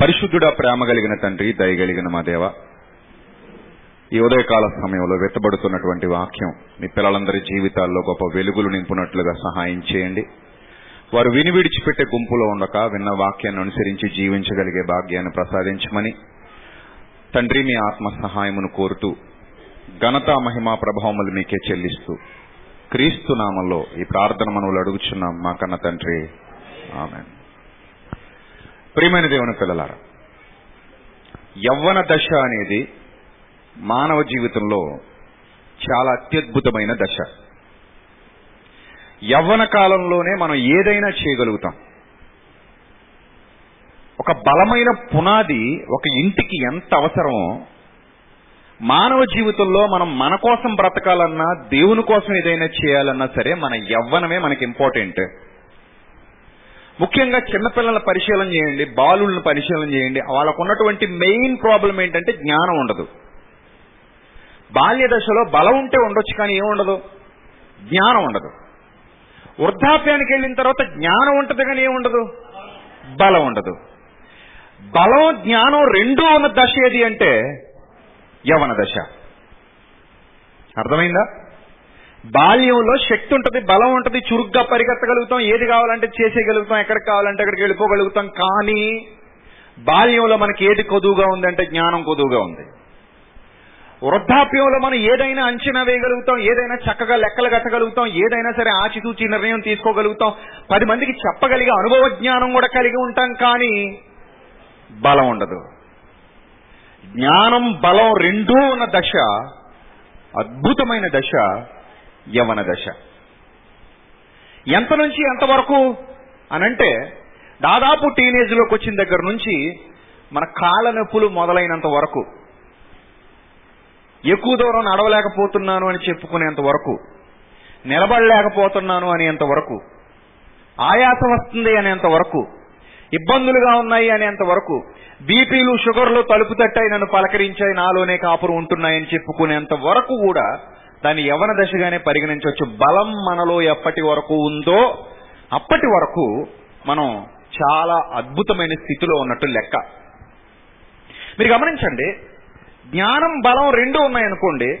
పరిశుద్ధుడా ప్రేమ కలిగిన తండ్రి దయగలిగిన మా దేవ. ఈ ఉదయకాల సమయంలో వెత్తబడుతున్నటువంటి వాక్యం మీ పిల్లలందరి జీవితాల్లో గొప్ప వెలుగులు నింపునట్లుగా సహాయం చేయండి. వారు విని విడిచిపెట్టే గుంపులో ఉండక విన్న వాక్యాన్ని అనుసరించి జీవించగలిగే భాగ్యాన్ని ప్రసాదించమని తండ్రి మీ ఆత్మ సహాయమును కోరుతూ ఘనత మహిమ ప్రభావములు మీకే చెల్లిస్తూ క్రీస్తు నామంలో ఈ ప్రార్థన మనవులు అడుగుచున్నాం మా కన్న తండ్రి. ఆమె ప్రియమైన దేవుని పిల్లలారా యవ్వన దశ అనేది మానవ జీవితంలో చాలా అత్యద్భుతమైన దశ. యవ్వన కాలంలోనే మనం ఏదైనా చేయగలుగుతాం. ఒక బలమైన పునాది ఒక ఇంటికి ఎంత అవసరమో మానవ జీవితంలో మనం మన కోసం బ్రతకాలన్నా దేవుని కోసం ఏదైనా చేయాలన్నా సరే మన యవ్వనమే మనకి ఇంపార్టెంట్ ముఖ్యంగా చిన్నపిల్లల పరిశీలన చేయండి బాలులను పరిశీలన చేయండి. వాళ్ళకు ఉన్నటువంటి మెయిన్ ప్రాబ్లం ఏంటంటే జ్ఞానం ఉండదు. బాల్య దశలో బలం ఉంటే ఉండొచ్చు కానీ ఏముండదు జ్ఞానం ఉండదు. వృద్ధాప్యానికి వెళ్ళిన తర్వాత జ్ఞానం ఉంటుంది కానీ ఏముండదు బలం ఉండదు. బలం జ్ఞానం రెండూ ఉన్న దశ ఏది అంటే యవన దశ. అర్థమైందా? బాల్యంలో శక్తి ఉంటుంది బలం ఉంటుంది చురుగ్గా పరిగెత్తగలుగుతాం ఏది కావాలంటే చేసేయగలుగుతాం ఎక్కడికి కావాలంటే అక్కడికి వెళ్ళిపోగలుగుతాం. కానీ బాల్యంలో మనకి ఏది కొదువుగా ఉందంటే జ్ఞానం కొదువుగా ఉంది. వృద్ధాప్యంలో మనం ఏదైనా అంచనా వేయగలుగుతాం ఏదైనా చక్కగా లెక్కలు కట్టగలుగుతాం ఏదైనా సరే ఆచితూచి నిర్ణయం తీసుకోగలుగుతాం. పది మందికి చెప్పగలిగే అనుభవ జ్ఞానం కూడా కలిగి ఉంటాం కానీ బలం ఉండదు. జ్ఞానం బలం రెండూ ఉన్న దశ అద్భుతమైన దశ యవన దశ. ఎంత నుంచి ఎంతవరకు అనంటే దాదాపు టీనేజ్లోకి వచ్చిన దగ్గర నుంచి మన కాళ్ళ నొప్పులు మొదలైనంత వరకు ఎక్కువ దూరం నడవలేకపోతున్నాను అని చెప్పుకునేంత వరకు నిలబడలేకపోతున్నాను అనేంత వరకు ఆయాసం వస్తుంది అనేంత వరకు ఇబ్బందులుగా ఉన్నాయి అనేంత వరకు బీపీలు షుగర్లు తలుపు తట్టాయి నన్ను పలకరించాయి నాలోనే కాపురం ఉంటున్నాయని చెప్పుకునేంత వరకు కూడా దాన్ని యవన దశగానే పరిగణించవచ్చు. బలం మనలో ఎప్పటి వరకు ఉందో అప్పటి వరకు మనం చాలా అద్భుతమైన స్థితిలో ఉన్నట్టు లెక్క. మీరు గమనించండి జ్ఞానం బలం రెండు ఉన్నాయనుకోండి.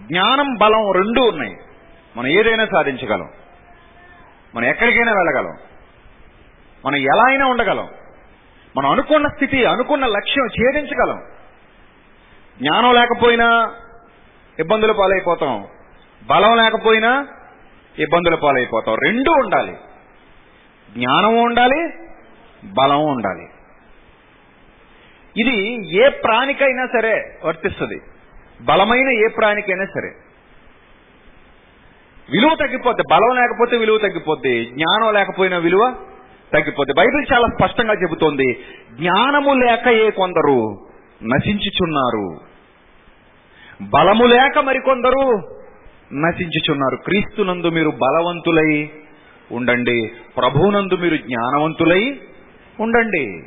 జ్ఞానం బలం రెండు ఉన్నాయి. మనం ఏదైనా సాధించగలం. మనం ఎక్కడికైనా వెళ్ళగలం. మనం ఎలా అయినా ఉండగలం. మనం అనుకున్న స్థితి అనుకున్న లక్ష్యం ఛేదించగలం. జ్ఞానం లేకపోయినా ఇబ్బందుల పాలైపోతాం. బలం లేకపోయినా ఇబ్బందుల పాలైపోతాం. రెండూ ఉండాలి. జ్ఞానం ఉండాలి బలం ఉండాలి. ఇది ఏ ప్రాణికైనా సరే వర్తిస్తుంది. బలమైన ఏ ప్రాణికైనా సరే. విలువ తగ్గిపోద్ది. బలం లేకపోతే విలువ తగ్గిపోద్ది. జ్ఞానం లేకపోయినా విలువ తగ్గిపోద్ది. బైబిల్ చాలా స్పష్టంగా చెబుతోంది. జ్ఞానము లేక ఏ కొందరు నశించుచున్నారు. బలము లేక మరికొందరు నశించుచున్నారు. క్రీస్తునందు మీరు బలవంతులై ఉండండి. ప్రభువునందు మీరు జ్ఞానవంతులై ఉండండి.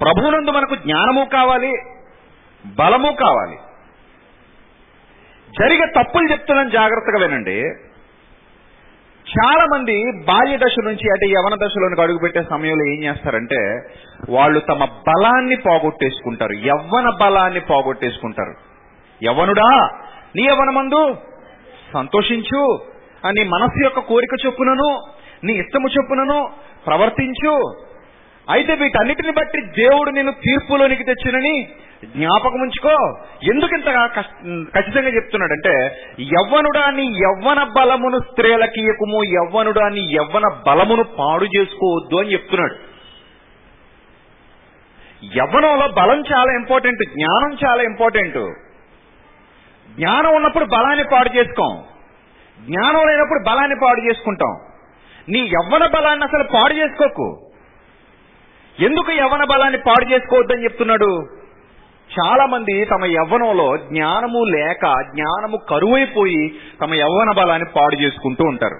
ప్రభువునందు మనకు జ్ఞానము కావాలి బలము కావాలి. జరిగే తప్పులు చెప్తున్నాను జాగ్రత్తగా వినండి. చాలా మంది బాల్య దశ నుంచి అంటే యవన దశలోనికి అడుగుపెట్టే సమయంలో ఏం చేస్తారంటే వాళ్ళు తమ బలాన్ని పోగొట్టేసుకుంటారు. యవ్వన బలాన్ని పోగొట్టేసుకుంటారు. యవనుడా నీ యవనమందు సంతోషించు. నీ మనస్సు యొక్క కోరిక చొప్పునను నీ ఇష్టము చొప్పునను ప్రవర్తించు. అయితే వీటన్నిటిని బట్టి దేవుడు నేను తీర్పులోనికి తెచ్చినని జ్ఞాపకం ఉంచుకో. ఎందుకు ఇంతగా ఖచ్చితంగా చెప్తున్నాడంటే యవ్వనుడా నీ యవ్వన బలమును స్త్రీలకియకుము యవ్వనుడా నీ యవ్వన బలమును పాడు చేసుకోవద్దు అని చెప్తున్నాడు. యవ్వనంలో బలం చాలా ఇంపార్టెంట్ జ్ఞానం చాలా ఇంపార్టెంట్. జ్ఞానం ఉన్నప్పుడు బలాన్ని పాడు చేసుకోం. జ్ఞానం లేనప్పుడు బలాన్ని పాడు చేసుకుంటాం. నీ యవ్వన బలాన్ని అసలు పాడు చేసుకోకు. ఎందుకు యవ్వన బలాన్ని పాడు చేసుకోవద్దని చెప్తున్నాడు? చాలా మంది తమ యవ్వనంలో జ్ఞానము లేక జ్ఞానము కరువైపోయి తమ యవ్వన బలాన్ని పాడు చేసుకుంటూ ఉంటారు.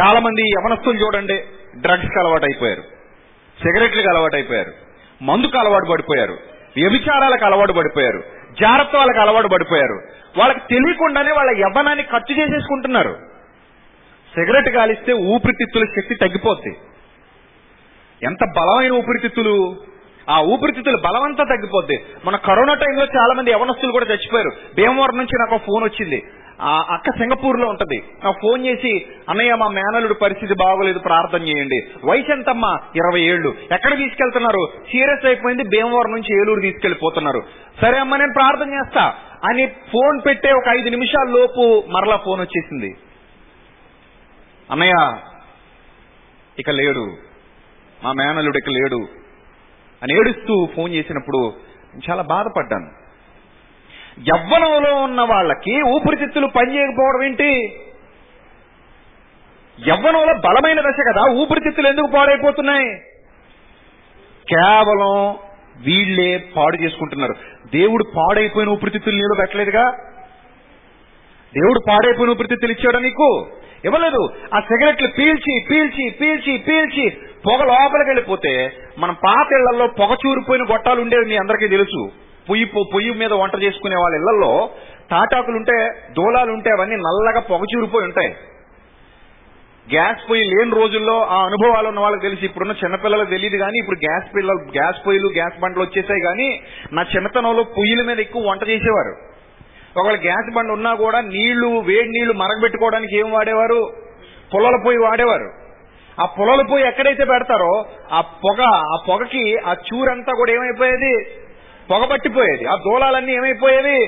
చాలా మంది యవనస్తులు చూడండి డ్రగ్స్కి అలవాటు అయిపోయారు సిగరెట్లకు అలవాటు అయిపోయారు మందుకు అలవాటు పడిపోయారు. వ్యభిచారాలకు అలవాటు పడిపోయారు. జాగ్రత్త వాళ్ళకి అలవాటు పడిపోయారు. వాళ్ళకి తెలియకుండానే వాళ్ళ యవ్వనాన్ని ఖర్చు చేసేసుకుంటున్నారు. సిగరెట్ కాలిస్తే ఊపిరితిత్తుల శక్తి తగ్గిపోద్ది. ఎంత బలమైన ఊపిరితిత్తులు ఆ ఊపిరితిత్తులు బలమంతా తగ్గిపోద్ది. మన కరోనా టైంలో చాలా మంది యవనస్తులు కూడా చచ్చిపోయారు. భీమవరం నుంచి నాకు ఫోన్ వచ్చింది. ఆ అక్క సింగపూర్లో ఉంటది. నాకు ఫోన్ చేసి అన్నయ్య మా మేనలుడు పరిస్థితి బాగోలేదు ప్రార్థన చేయండి. వయసు ఎంతమ్మా? ఇరవై ఏళ్ళు. ఎక్కడ తీసుకెళ్తున్నారు? సీరియస్ అయిపోయింది భీమవరం నుంచి ఏలూరు తీసుకెళ్ళిపోతున్నారు సరే అమ్మా నేను ప్రార్థన చేస్తా అని ఫోన్ పెట్టే ఒక ఐదు నిమిషాల లోపు మరలా ఫోన్ వచ్చేసింది. అన్నయ్య ఇక లేడు. మా మేనలుడు ఇక లేడు. అని ఏడుస్తూ ఫోన్ చేసినప్పుడు చాలా బాధపడ్డాను. యవ్వనంలో ఉన్న వాళ్ళకి ఊపిరితిత్తులు పనిచేయకపోవడం ఏంటి? యవ్వనంలో బలమైన దశ కదా ఊపిరితిత్తులు ఎందుకు పాడైపోతున్నాయి? కేవలం వీళ్ళే పాడు చేసుకుంటున్నారు. దేవుడు పాడైపోయిన ఊపిరితిత్తులు నీలో పెట్టలేదుగా? దేవుడు పాడైపోయిన ఊపిరితిత్తులు ఇచ్చాడా నీకు? ఇవ్వలేదు. ఆ సిగరెట్లు పీల్చి పీల్చి పీల్చి పీల్చి పొగ లోపలికి వెళ్ళిపోతే మనం పాత ఇళ్ళలో పొగ చూరిపోయిన గొట్టాలు ఉండేవి మీ అందరికీ తెలుసు. పొయ్యి పొ- పొయ్యి మీద వంట చేసుకునే వాళ్ళ ఇళ్ళలో తాటాకులుంటే దూలాలుంటే అవన్నీ నల్లగా పొగ చూరిపోయి ఉంటాయి. గ్యాస్ పొయ్యి లేని రోజుల్లో ఆ అనుభవాలు ఉన్న వాళ్ళకి తెలిసి ఇప్పుడున్న చిన్నపిల్లలకు తెలియదు కానీ ఇప్పుడు గ్యాస్ పిల్లలు గ్యాస్ పొయ్యిలు గ్యాస్ బండ్లు వచ్చేసాయి కానీ నా చిన్నతనంలో పొయ్యిల మీద ఎక్కువ వంట చేసేవారు. ఒకవేళ గ్యాస్ బండ్ ఉన్నా కూడా నీళ్ళు వేడి నీళ్ళు మరగబెట్టుకోవడానికి ఏం వాడేవారు? పొలాల పొయ్యి వాడేవారు. ఆ పొలాల పోయి ఎక్కడైతే పెడతారో ఆ పొగ ఆ పొగకి ఆ చూరంతా కూడా ఏమైపోయేది? పొగ పట్టిపోయేది. ఆ దూలాలన్నీ ఏమైపోయేవి?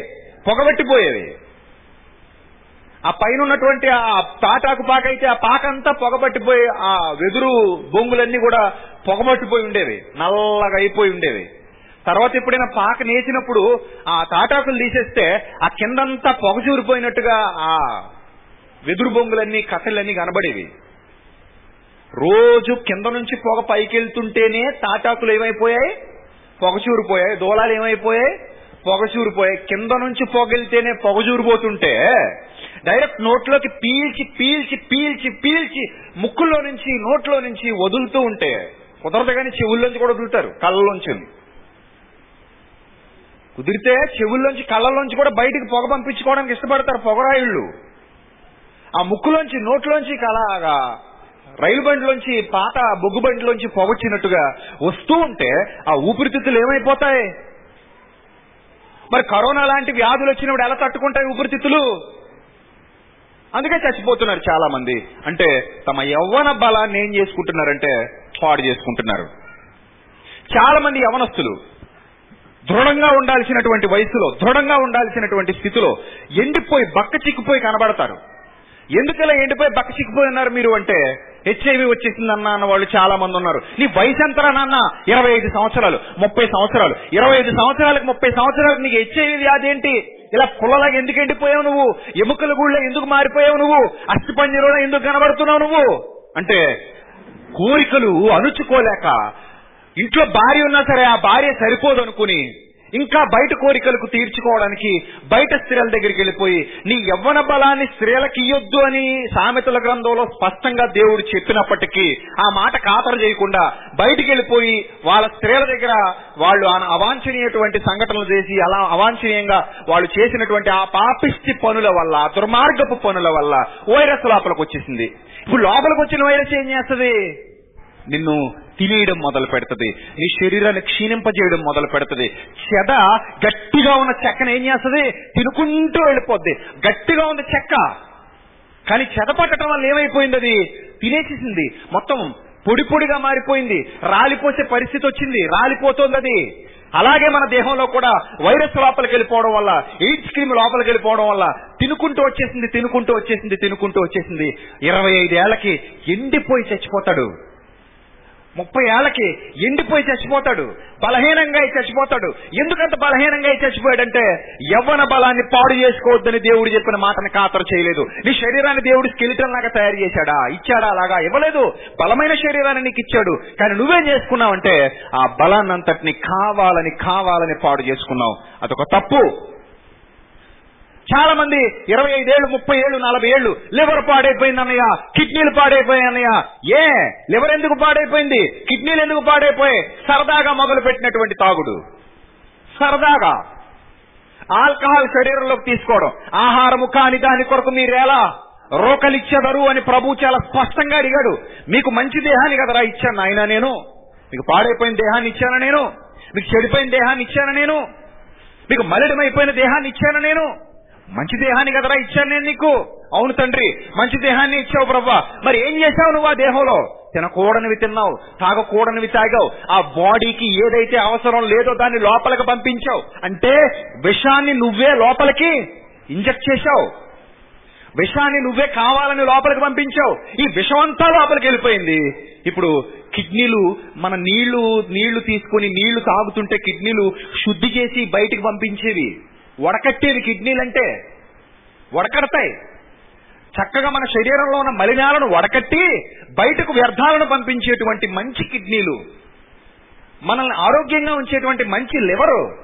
పొగబట్టిపోయేవి ఆ పైన ఉన్నటువంటి ఆ తాటాకు పాక అయితే ఆ పాక అంతా పొగబట్టిపోయి ఆ వెదురు బొంగులన్నీ కూడా పొగబట్టిపోయి ఉండేవి. నల్లగా అయిపోయి ఉండేవి. తర్వాత ఎప్పుడైనా పాక నేసినప్పుడు ఆ తాటాకులు తీసేస్తే ఆ కిందంతా పొగ చూరిపోయినట్టుగా ఆ వెదురు బొంగులన్నీ కట్టెలన్నీ కనబడేవి. రోజు కింద నుంచి పొగ పైకెళ్తుంటేనే తాటాకులు ఏమైపోయాయి? పొగచూరిపోయాయి. దూలాలు ఏమైపోయాయి? పొగచూరిపోయాయి. కింద నుంచి పొగెళ్తేనే పొగజూరిపోతుంటే డైరెక్ట్ నోట్లోకి పీల్చి పీల్చి పీల్చి పీల్చి ముక్కులో నుంచి నోట్లో నుంచి వదులుతూ ఉంటే కుదరదు కానీ చెవుల్లోంచి కూడా వదులుతారు. కళ్ళలోంచి కుదిరితే చెవుల్లోంచి కళ్ళలోంచి కూడా బయటికి పొగ పంపించుకోవడానికి ఇష్టపడతారు పొగరాయిళ్ళు. ఆ ముక్కులోంచి నోట్లోంచి అలాగా రైలు బండిలోంచి పాత బొగ్గు బండిలోంచి పొగొచ్చినట్టుగా వస్తూ ఉంటే ఆ ఊపిరితిత్తులు ఏమైపోతాయి? మరి కరోనా లాంటి వ్యాధులు వచ్చినప్పుడు ఎలా తట్టుకుంటాయి ఊపిరితిత్తులు? అందుకే చచ్చిపోతున్నారు చాలా మంది అంటే తమ యవ్వన బలాన్ని ఏం చేసుకుంటున్నారంటే పాడు చేసుకుంటున్నారు. చాలా మంది యవనస్తులు దృఢంగా ఉండాల్సినటువంటి వయసులో దృఢంగా ఉండాల్సినటువంటి స్థితిలో ఎండిపోయి బక్క చిక్కిపోయి కనబడతారు. ఎందుకలా ఎండిపోయి బక్క చిక్కిపోయి ఉన్నారు మీరు అంటే హెచ్ఐవి వచ్చేసింది అన్న అన్న వాళ్ళు చాలా మంది ఉన్నారు. నీ వయసు ఎంతరా నాన్న? ఇరవై ఐదు సంవత్సరాలు ముప్పై సంవత్సరాలు. ఇరవై ఐదు సంవత్సరాలకు ముప్పై సంవత్సరాలకు నీకు హెచ్ఐవి వ్యాధి ఏంటి? ఇలా పుల్లలాగా ఎందుకు ఎండిపోయావు నువ్వు? ఎముకల గుళ్ళ ఎందుకు మారిపోయావు నువ్వు? అస్థిపంజరంలో ఎందుకు కనబడుతున్నావు నువ్వు? అంటే కోరికలు అణుచుకోలేక ఇంట్లో భార్య ఉన్నా సరే ఆ భార్య సరిపోదు అనుకుని ఇంకా బయట కోరికలకు తీర్చుకోవడానికి బయట స్త్రీల దగ్గరికి వెళ్ళిపోయి నీ యవ్వన బలాన్ని స్త్రీలకు ఇయ్యొద్దు అని సామెతల గ్రంథంలో స్పష్టంగా దేవుడు చెప్పినప్పటికీ ఆ మాట ఖాతరు చేయకుండా బయటికి వెళ్ళిపోయి వాళ్ళ స్త్రీల దగ్గర వాళ్ళు ఆ అవాంఛనీయటువంటి సంఘటనలు చేసి అలా అవాంఛనీయంగా వాళ్ళు చేసినటువంటి ఆ పాపిష్టి పనుల వల్ల దుర్మార్గపు పనుల వల్ల వైరస్ లోపలికి వచ్చేసింది. ఇప్పుడు లోపలికి వచ్చిన వైరస్ ఏం చేస్తుంది? నిన్ను తినేయడం మొదలు పెడుతుంది. నీ శరీరాన్ని క్షీణింపజేయడం మొదలు పెడుతుంది. చెద గట్టిగా ఉన్న చెక్కను ఏం చేస్తుంది? తినుకుంటూ వెళ్ళిపోద్ది. గట్టిగా ఉంది చెక్క. కానీ చెద పట్టడం వల్ల ఏమైపోయింది అది? తినేసేసింది. మొత్తం పొడి పొడిగా మారిపోయింది. రాలిపోసే పరిస్థితి వచ్చింది. రాలిపోతుంది అది. అలాగే మన దేహంలో కూడా వైరస్ లోపలికి వెళ్ళిపోవడం వల్ల ఎయిడ్స్ క్రీమ్ లోపలికి వెళ్ళిపోవడం వల్ల తినుకుంటూ వచ్చేసింది తినుకుంటూ వచ్చేసింది తినుకుంటూ వచ్చేసింది. ఇరవై ఐదేళ్ళకి ఎండిపోయి చచ్చిపోతాడు. ముప్పై ఏళ్ళకి ఎండిపోయి చచ్చిపోతాడు. బలహీనంగా అయి చచ్చిపోతాడు. ఎందుకంత బలహీనంగా అయి చచ్చిపోయాడంటే యవ్వన బలాన్ని పాడు చేసుకోవద్దని దేవుడు చెప్పిన మాటని ఖాతరు చేయలేదు. నీ శరీరాన్ని దేవుడు స్కెలిటన్ లాగా తయారు చేశాడా? ఇచ్చాడా? అలాగా ఇవ్వలేదు. బలమైన శరీరాన్ని నీకు ఇచ్చాడు. కానీ నువ్వేం చేసుకున్నావంటే ఆ బలాన్నంతటిని కావాలని కావాలని పాడు చేసుకున్నావు. అదొక తప్పు. చాలా మంది ఇరవై ఐదేళ్ళు ముప్పై ఏళ్ళు నలభై ఏళ్ళు లివర్ పాడైపోయింది అన్నయ్య. కిడ్నీలు పాడైపోయాయి అన్నయ్య. ఏ? లివర్ ఎందుకు పాడైపోయింది? కిడ్నీలు ఎందుకు పాడైపోయాయి? సరదాగా మొదలు పెట్టినటువంటి తాగుడు. సరదాగా. ఆల్కహాల్ శరీరంలోకి తీసుకోవడం. ఆహారము కాని దాని కొరకు మీరేలా రోకలిచ్చెదరు అని ప్రభు చాలా స్పష్టంగా అడిగాడు. మీకు మంచి దేహాన్ని కదరా ఇచ్చాను ఆయన నేను. మీకు పాడైపోయిన దేహాన్ని ఇచ్చాను నేను? మీకు చెడిపోయిన దేహాన్ని ఇచ్చాను నేను? మీకు మలిడమైపోయిన దేహాన్ని ఇచ్చాను నేను? మంచి దేహాన్ని కదరా ఇచ్చాను నేను నీకు? అవును తండ్రి మంచి దేహాన్ని ఇచ్చావు ప్రవ్వా. మరి ఏం చేశావు నువ్వు ఆ దేహంలో? తినకూడనివి తిన్నావు తాగకూడనివి తాగావు. ఆ బాడీకి ఏదైతే అవసరం లేదో దాన్ని లోపలికి పంపించావు. అంటే విషాన్ని నువ్వే లోపలికి ఇంజెక్ట్ చేశావు. విషాన్ని నువ్వే కావాలని లోపలికి పంపించావు. ఈ విషం అంతా లోపలికి వెళ్ళిపోయింది. ఇప్పుడు కిడ్నీలు మన నీళ్ళు నీళ్ళు తీసుకుని నీళ్ళు తాగుతుంటే కిడ్నీలు శుద్ధి చేసి బయటికి పంపించేవి. వడకట్టేవి కిడ్నీలు అంటే వడకడతాయి. చక్కగా మన శరీరంలో ఉన్న మలినాలను వడకట్టి బయటకు వ్యర్థాలను పంపించేటువంటి మంచి కిడ్నీలు మనల్ని ఆరోగ్యంగా ఉంచేటువంటి మంచి లివరు.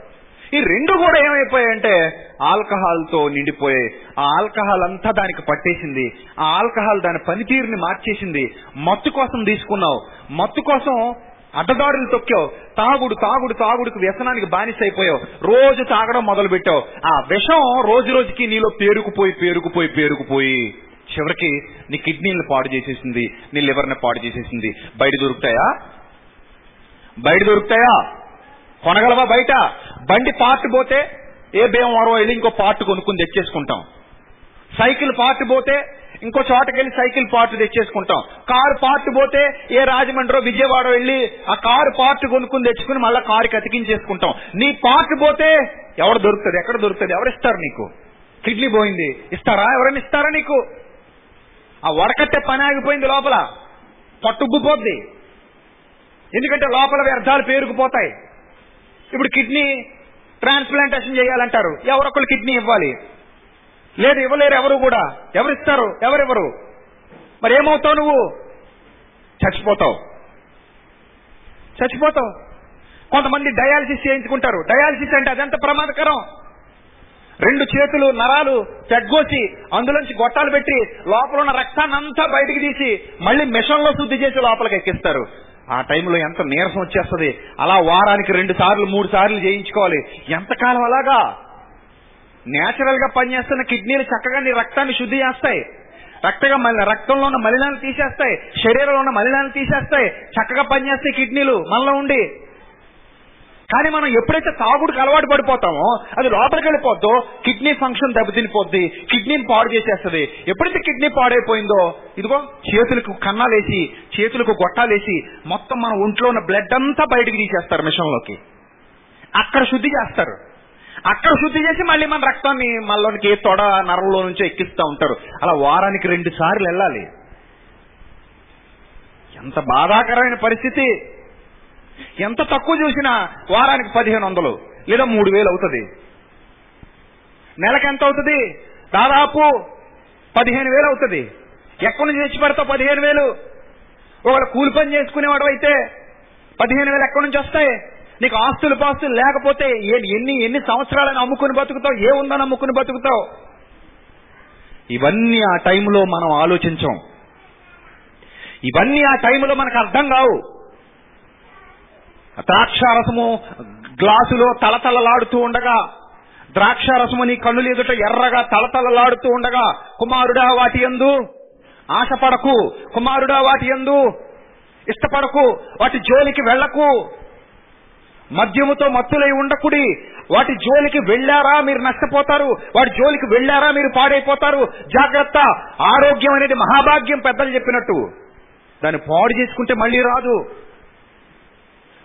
ఈ రెండు కూడా ఏమైపోయాయంటే ఆల్కహాల్తో నిండిపోయాయి. ఆ ఆల్కహాల్ అంతా దానికి పట్టేసింది. ఆ ఆల్కహాల్ దాని పనితీరుని మార్చేసింది. మత్తు కోసం తీసుకున్నావు. మత్తు కోసం అడ్డదారులు తొక్కావు. తాగుడు తాగుడు తాగుడుకు వ్యసనానికి బానిస అయిపోయావు. రోజు తాగడం మొదలు పెట్టావు ఆ విషం రోజు రోజుకి నీలో పేరుకుపోయి పేరుకుపోయి పేరుకుపోయి చివరికి నీ కిడ్నీలను పాడు చేసేసింది నీ లివర్ని పాడు చేసేసింది. బయట దొరుకుతాయా? బయట దొరుకుతాయా? కొనగలవా బయట? బండి పార్ట్ పోతే ఏ భీమవరం వెళ్ళి ఇంకో పార్ట్ కొనుక్కుని తెచ్చేసుకుంటాం. సైకిల్ పార్ట్ పోతే ఇంకో చోటకెళ్ళి సైకిల్ పార్ట్ తెచ్చేసుకుంటాం. కారు పార్ట్ పోతే ఏ రాజమండ్రి విజయవాడ వెళ్ళి ఆ కారు పార్ట్ కొనుక్కుని తెచ్చుకుని మళ్ళీ కారుకి అతికించేసుకుంటాం. నీ పార్ట్ పోతే ఎవరు దొరుకుతుంది ఎక్కడ దొరుకుతుంది ఎవరు ఇస్తారు నీకు? కిడ్నీ పోయింది. ఇస్తారా? ఎవరైనా ఇస్తారా నీకు? ఆ వడకట్టే పని ఆగిపోయింది లోపల. పట్టుబ్బుపోద్ది ఎందుకంటే లోపల వ్యర్థాలు పేరుకుపోతాయి. ఇప్పుడు కిడ్నీ ట్రాన్స్ప్లాంటేషన్ చేయాలంటారు. ఎవరొకళ్ళు కిడ్నీ ఇవ్వాలి? లేదు ఇవ్వలేరు ఎవరు కూడా. ఎవరిస్తారు? ఎవరెవరు? మరి ఏమవుతావు నువ్వు? చచ్చిపోతావు. చచ్చిపోతావు. కొంతమంది డయాలసిస్ చేయించుకుంటారు. డయాలసిస్ అంటే అదంత ప్రమాదకరం? రెండు చేతులు నరాలు చెడ్గోసి అందులోంచి గొట్టాలు పెట్టి లోపల ఉన్న రక్తాన్ని అంతా బయటికి తీసి మళ్ళీ మిషన్లో శుద్ధి చేసి లోపలికి ఎక్కిస్తారు. ఆ టైంలో ఎంత నీరసం వచ్చేస్తుంది? అలా వారానికి రెండు సార్లు మూడు సార్లు చేయించుకోవాలి. ఎంతకాలం అలాగా? నేచురల్గా పనిచేస్తున్న కిడ్నీలు చక్కగా నీ రక్తాన్ని శుద్ధి చేస్తాయి. రక్తగా రక్తంలో ఉన్న మలినాలు తీసేస్తాయి. శరీరంలో ఉన్న మలినాలు తీసేస్తాయి. చక్కగా పనిచేస్తాయి కిడ్నీలు మనలో ఉండి. కానీ మనం ఎప్పుడైతే తాగుడుకు అలవాటు పడిపోతామో అది లోపలికి వెళ్ళిపోద్దో కిడ్నీ ఫంక్షన్ దెబ్బతినిపోద్ది కిడ్నీని పాడు చేసేస్తుంది. ఎప్పుడైతే కిడ్నీ పాడైపోయిందో ఇదిగో చేతులకు కన్నాలేసి చేతులకు గొట్టాలేసి మొత్తం మన ఒంట్లో ఉన్న బ్లడ్ అంతా బయటకు తీసేస్తారు మిషన్లోకి. అక్కడ శుద్ధి చేస్తారు. అక్కడ శుద్ధి చేసి మళ్ళీ మన రక్తాన్ని మనలోనికి తొడ నరంలో నుంచి ఎక్కిస్తూ ఉంటారు. అలా వారానికి రెండు సార్లు వెళ్ళాలి. ఎంత బాధాకరమైన పరిస్థితి. ఎంత తక్కువ చూసినా వారానికి పదిహేను వందలు లేదా మూడు వేలు అవుతుంది. నెలకు ఎంత అవుతుంది? దాదాపు పదిహేను వేలు అవుతుంది. ఎక్కడి నుంచి తెచ్చి పెడతావు పదిహేను వేలు? ఒకడు కూలి పని చేసుకునేవాడు అయితే పదిహేను వేలు ఎక్కడి నుంచి వస్తాయి? నీకు ఆస్తులు పాస్తులు లేకపోతే ఏ- ఎన్ని ఎన్ని సంవత్సరాలని అమ్ముకుని బతుకుతావు? ఏ ఉందని అమ్ముకుని బతుకుతావు? ఇవన్నీ ఆ టైంలో మనం ఆలోచించం. ఇవన్నీ ఆ టైంలో మనకు అర్థం కావు. ద్రాక్షారసము గ్లాసులో తలతలలాడుతూ ఉండగా ద్రాక్షారసము నీ కన్నులు ఎదుట ఎర్రగా తలతలలాడుతూ ఉండగా కుమారుడా వాటి ఎందు ఆశపడకు కుమారుడా వాటి ఎందు ఇష్టపడకు వాటి జోలికి వెళ్ళకు మద్యముతో మత్తులై ఉండకుడి. వాటి జోలికి వెళ్ళారా మీరు నష్టపోతారు. వాటి జోలికి వెళ్ళారా మీరు పాడైపోతారు. జాగ్రత్త. ఆరోగ్యం అనేది మహాభాగ్యం పెద్దలు చెప్పినట్టు. దాన్ని పాడు చేసుకుంటే మళ్ళీ రాదు.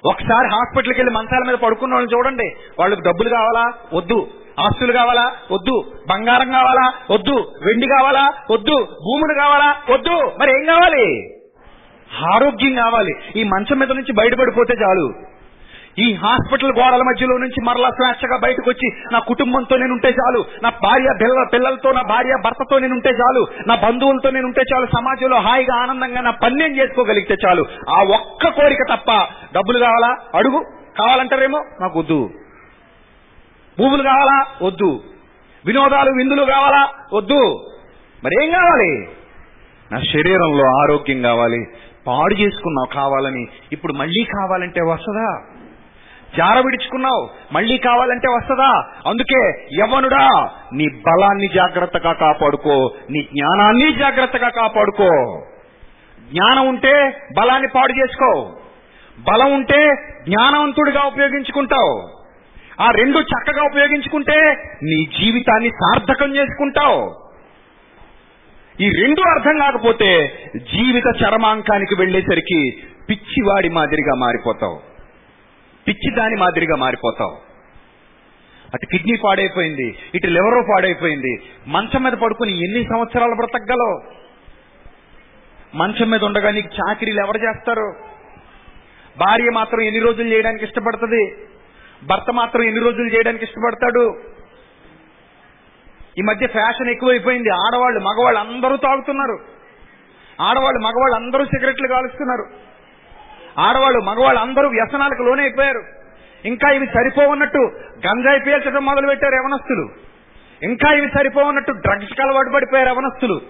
ఒకసారి హాస్పిటల్కి వెళ్ళి మంచాల మీద పడుకున్న వాళ్ళని చూడండి. వాళ్ళకి డబ్బులు కావాలా? వద్దు. ఆస్తులు కావాలా? వద్దు. బంగారం కావాలా? వద్దు. వెండి కావాలా? వద్దు. భూములు కావాలా? వద్దు. మరి ఏం కావాలి? ఆరోగ్యం కావాలి. ఈ మంచం మీద నుంచి బయటపడిపోతే చాలు. ఈ హాస్పిటల్ గోడల మధ్యలో నుంచి మరలా స్వేచ్ఛగా బయటకు వచ్చి నా కుటుంబంతో నేను ఉంటే చాలు నా భార్య పిల్లల పిల్లలతో నా భార్య భర్తతో నేను ఉంటే చాలు నా బంధువులతో నేను ఉంటే చాలు సమాజంలో హాయిగా ఆనందంగా నా పని నేను చేసుకోగలిగితే చాలు. ఆ ఒక్క కోరిక తప్ప డబ్బులు కావాలా? అడుగు. కావాలంటారేమో? నాకు వద్దు. భూములు కావాలా? వద్దు. వినోదాలు విందులు కావాలా? వద్దు. మరేం కావాలి? నా శరీరంలో ఆరోగ్యం కావాలి. పాడు చేసుకున్నావు కావాలని ఇప్పుడు మళ్ళీ కావాలంటే వస్తుందా? జార విడుచుకున్నావు. మళ్ళీ కావాలంటే వస్తుందా? అందుకే యవనుడా నీ బలాన్ని జాగ్రత్తగా కాపాడుకో నీ జ్ఞానాన్ని జాగ్రత్తగా కాపాడుకో. జ్ఞానం ఉంటే బలాన్ని పాడు చేసుకో. బలం ఉంటే జ్ఞానవంతుడిగా ఉపయోగించుకుంటావు. ఆ రెండు చక్కగా ఉపయోగించుకుంటే నీ జీవితాన్ని సార్థకం చేసుకుంటావు. ఈ రెండు అర్థం కాకపోతే జీవిత చరమాంకానికి వెళ్ళేసరికి పిచ్చివాడి మాదిరిగా మారిపోతావు. పిచ్చి దాని మాదిరిగా మారిపోతావు. అటు కిడ్నీ పాడైపోయింది ఇటు లివర్ పాడైపోయింది మంచం మీద పడుకుని ఎన్ని సంవత్సరాలు బ్రతకగలవు? మంచం మీద ఉండగా నీకు చాకరీలు ఎవరు చేస్తారు? భార్య మాత్రం ఎన్ని రోజులు చేయడానికి ఇష్టపడుతుంది? భర్త మాత్రం ఎన్ని రోజులు చేయడానికి ఇష్టపడతాడు? ఈ మధ్య ఫ్యాషన్ ఎక్కువైపోయింది ఆడవాళ్ళు మగవాళ్ళు అందరూ తాగుతున్నారు. ఆడవాళ్ళు మగవాళ్ళు అందరూ సిగరెట్లు కాలుస్తున్నారు. ఆడవాళ్ళు మగవాళ్ళు అందరూ వ్యసనాలకు లోనైపోయారు. ఇంకా ఇవి సరిపోవన్నట్టు గంజాయి పీల్చడం మొదలు పెట్టారు యవనస్తులు. ఇంకా ఇవి సరిపోవన్నట్టు డ్రగ్స్ అలవాటు పడిపోయారు యవనస్తులు.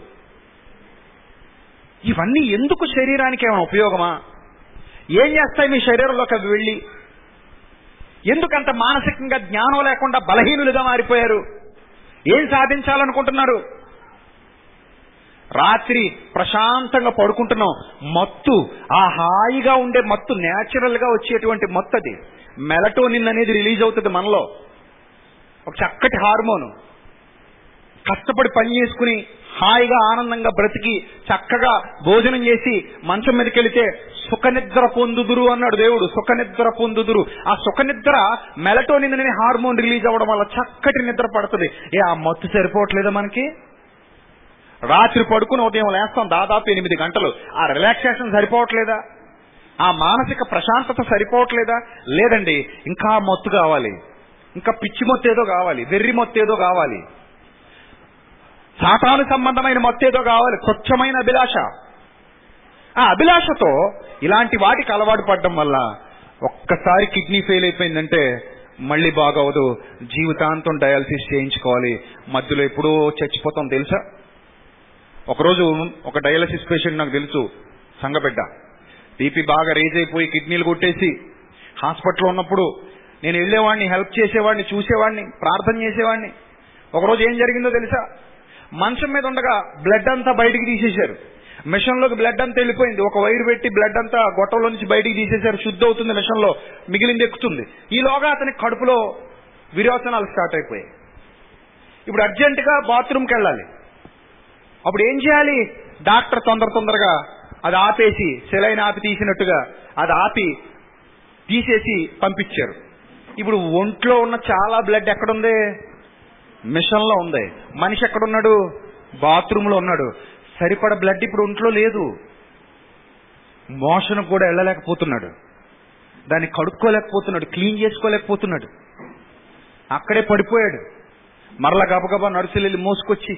ఇవన్నీ ఎందుకు శరీరానికి ఏమైనా ఉపయోగమా? ఏం చేస్తాయి మీ శరీరంలోకి అవి వెళ్ళి? ఎందుకంత మానసికంగా జ్ఞానం లేకుండా బలహీనులుగా మారిపోయారు? ఏం సాధించాలనుకుంటున్నారు? రాత్రి ప్రశాంతంగా పడుకుంటున్నాం. మత్తు ఆ హాయిగా ఉండే మత్తు నేచురల్గా వచ్చేటువంటి మత్తు అది. మెలటోనిన్ అనేది రిలీజ్ అవుతుంది మనలో. ఒక చక్కటి హార్మోన్. కష్టపడి పని చేసుకుని హాయిగా ఆనందంగా బ్రతికి చక్కగా భోజనం చేసి మంచం మీదకి వెళితే సుఖనిద్ర పొందుదురు అన్నాడు దేవుడు. సుఖనిద్ర పొందుదురు. ఆ సుఖనిద్ర మెలటోనిన్ అనే హార్మోన్ రిలీజ్ అవ్వడం వల్ల చక్కటి నిద్ర పడుతుంది. ఏ ఆ మత్తు సరిపోవట్లేదా మనకి? రాత్రి పడుకుని ఉదయం లేస్తాం దాదాపు ఎనిమిది గంటలు. ఆ రిలాక్సేషన్ సరిపోవట్లేదా? ఆ మానసిక ప్రశాంతత సరిపోవట్లేదా? లేదండి ఇంకా మొత్తు కావాలి. ఇంకా పిచ్చి మొత్తేదో కావాలి వెర్రి మొత్తేదో ఏదో కావాలి. సాతాను సంబంధమైన మొత్తేదో కావాలి స్వచ్ఛమైన అభిలాష. ఆ అభిలాషతో ఇలాంటి వాటికి అలవాటు పడడం వల్ల ఒక్కసారి కిడ్నీ ఫెయిల్ అయిపోయిందంటే మళ్ళీ బాగవదు జీవితాంతం డయాలసిస్ చేయించుకోవాలి. మధ్యలో ఎప్పుడో చచ్చిపోతాం తెలుసా? ఒకరోజు ఒక డయాలసిస్ పేషెంట్ నాకు తెలుసు సంగబిడ్డ బీపీ బాగా రేజ్ అయిపోయి కిడ్నీలు కొట్టేసి హాస్పిటల్లో ఉన్నప్పుడు నేను వెళ్ళేవాడిని హెల్ప్ చేసేవాడిని చూసేవాడిని ప్రార్థన చేసేవాడిని. ఒకరోజు ఏం జరిగిందో తెలుసా? మంచం మీద ఉండగా బ్లడ్ అంతా బయటికి తీసేశారు. మిషన్లోకి బ్లడ్ అంతా వెళ్ళిపోయింది. ఒక వైరు పెట్టి బ్లడ్ అంతా గొట్టంలో నుంచి బయటికి తీసేశారు. శుద్ధి అవుతుంది మిషన్లో మిగిలింది ఎక్కుతుంది. ఈలోగా అతని కడుపులో విరోచనాలు స్టార్ట్ అయిపోయాయి. ఇప్పుడు అర్జెంటుగా బాత్రూమ్కి వెళ్ళాలి. అప్పుడు ఏం చేయాలి? డాక్టర్ తొందర తొందరగా అది ఆపేసి సెలైన్ ఆపి తీసినట్టుగా అది ఆపి తీసేసి పంపించారు. ఇప్పుడు ఒంట్లో ఉన్న చాలా బ్లడ్ ఎక్కడుంది? మిషన్లో ఉంది. మనిషి ఎక్కడున్నాడు? బాత్రూంలో ఉన్నాడు. సరిపడ బ్లడ్ ఇప్పుడు ఒంట్లో లేదు. మోషన్ కూడా వెళ్ళలేకపోతున్నాడు. దాన్ని కడుక్కోలేకపోతున్నాడు. క్లీన్ చేసుకోలేకపోతున్నాడు. అక్కడే పడిపోయాడు. మరలా గబగబా నర్సులు వెళ్ళి మోసుకొచ్చి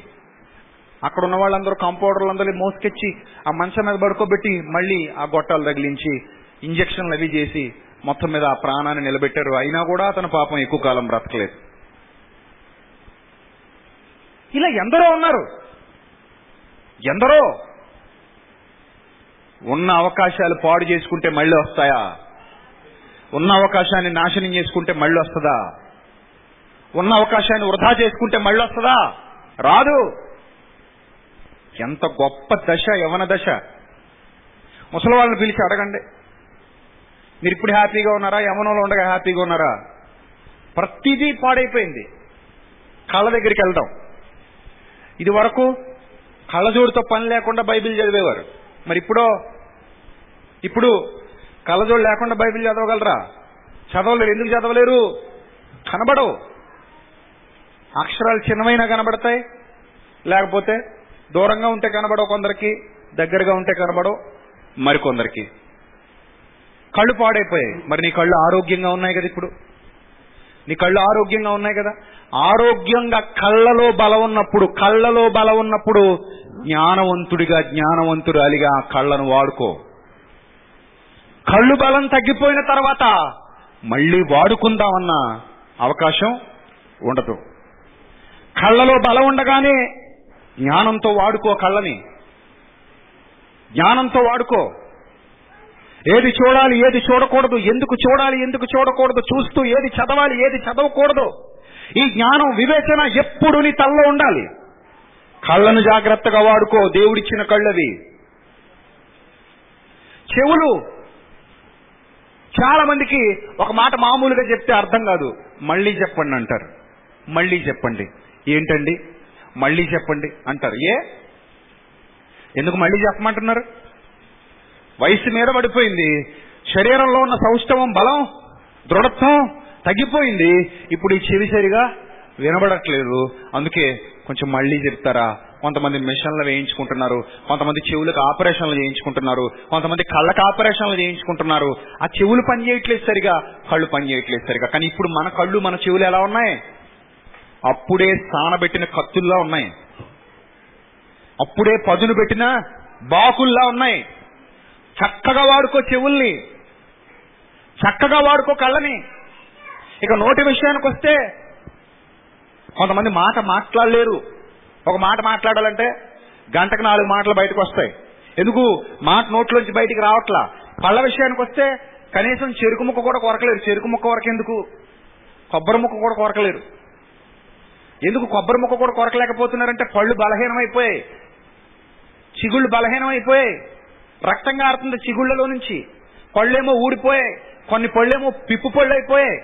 అక్కడ ఉన్న వాళ్ళందరూ కాంపౌండర్లందరూ మోసుకెచ్చి ఆ మంచం మీద పడుకోబెట్టి మళ్ళీ ఆ గొట్టాలు తగిలించి ఇంజక్షన్లు అవి చేసి మొత్తం మీద ఆ ప్రాణాన్ని నిలబెట్టారు. అయినా కూడా అతను పాపం ఎక్కువ కాలం బ్రతకలేదు. ఇలా ఎందరో ఉన్నారు. ఎందరో ఉన్న అవకాశాలు పాడు చేసుకుంటే మళ్ళీ వస్తాయా? ఉన్న అవకాశాన్ని నాశనం చేసుకుంటే మళ్ళీ వస్తుందా? ఉన్న అవకాశాన్ని వృధా చేసుకుంటే మళ్ళీ వస్తుందా? రాదు. ఎంత గొప్ప దశ యవన దశ. ముసలి వాళ్ళని పిలిచి అడగండి. మీరు ఇప్పుడు హ్యాపీగా ఉన్నారా? యవనంలో ఉండగా హ్యాపీగా ఉన్నారా? ప్రతిదీ పాడైపోయింది. కళ్ళ దగ్గరికి వెళ్దాం. ఇది వరకు కళ్ళజోడుతో పని లేకుండా బైబిల్ చదివేవారు. మరి ఇప్పుడు? ఇప్పుడు కళ్ళజోడు లేకుండా బైబిల్ చదవగలరా? చదవలేరు. ఎందుకు చదవలేరు? కనబడవు. అక్షరాలు చిన్నవైనా కనబడతాయి. లేకపోతే దూరంగా ఉంటే కనబడవు కొందరికి దగ్గరగా ఉంటే కనబడవు మరికొందరికి. కళ్ళు పాడైపోయాయి. మరి నీ కళ్ళు ఆరోగ్యంగా ఉన్నాయి కదా ఇప్పుడు? నీ కళ్ళు ఆరోగ్యంగా ఉన్నాయి కదా? ఆరోగ్యంగా కళ్ళలో బలం ఉన్నప్పుడు కళ్ళలో బలం ఉన్నప్పుడు జ్ఞానవంతుడిగా జ్ఞానవంతురాలిగా ఆ కళ్ళను వాడుకో. కళ్ళు బలం తగ్గిపోయిన తర్వాత మళ్ళీ వాడుకుందామన్న అవకాశం ఉండదు. కళ్ళలో బలం ఉండగానే జ్ఞానంతో వాడుకో కళ్ళని. జ్ఞానంతో వాడుకో. ఏది చూడాలి ఏది చూడకూడదు ఎందుకు చూడాలి ఎందుకు చూడకూడదు చూస్తూ ఏది చదవాలి ఏది చదవకూడదు. ఈ జ్ఞానం వివేచన ఎప్పుడు నీ తల్లో ఉండాలి. కళ్ళను జాగ్రత్తగా వాడుకో దేవుడిచ్చిన కళ్ళవి. చెవులు. చాలా మందికి ఒక మాట మామూలుగా చెప్తే అర్థం కాదు. మళ్ళీ చెప్పండి అంటారు. మళ్ళీ చెప్పండి. ఏంటండి? మళ్ళీ చెప్పండి అంటారు. ఏ? ఎందుకు మళ్ళీ చెప్పమంటున్నారు? వయసు మీద పడిపోయింది. శరీరంలో ఉన్న సౌష్ఠవం బలం దృఢత్వం తగ్గిపోయింది. ఇప్పుడు ఈ చెవి సరిగా వినబడట్లేదు. అందుకే కొంచెం మళ్ళీ చెప్తారా? కొంతమంది మిషన్లు వేయించుకుంటున్నారు. కొంతమంది చెవులకు ఆపరేషన్లు చేయించుకుంటున్నారు. కొంతమంది కళ్ళకు ఆపరేషన్లు చేయించుకుంటున్నారు. ఆ చెవులు పని చేయట్లేదు సరిగా కళ్ళు పని చేయట్లేదు సరిగా. కానీ ఇప్పుడు మన కళ్ళు మన చెవులు ఎలా ఉన్నాయి? అప్పుడే సానబెట్టిన కత్తుల్లా ఉన్నాయి. అప్పుడే పదును పెట్టిన బాకుల్లా ఉన్నాయి. చక్కగా వాడుకో చెవుల్ని. చక్కగా వాడుకో కళ్ళని. ఇక నోటి విషయానికి వస్తే కొంతమంది మాట మాట్లాడలేరు. ఒక మాట మాట్లాడాలంటే గంటకు నాలుగు మాటలు బయటకు వస్తాయి. ఎందుకు? మాట నోట్లోంచి బయటికి రావట్లా. పళ్ళ విషయానికి వస్తే కనీసం చెరుకు ముక్క కూడా కొరకలేరు. చెరుకు ముక్క వరకు ఎందుకు కొబ్బరి ముక్క కూడా కొరకలేరు. ఎందుకు కొబ్బరి ముక్క కూడా కొరకలేకపోతున్నారంటే పళ్ళు బలహీనమైపోయాయి. చిగుళ్ళు బలహీనమైపోయాయి. రక్తం కారుతుంది చిగుళ్ళలో నుంచి పళ్ళేమో ఊడిపోయాయి. కొన్ని పళ్ళేమో పిప్పు పళ్ళు అయిపోయాయి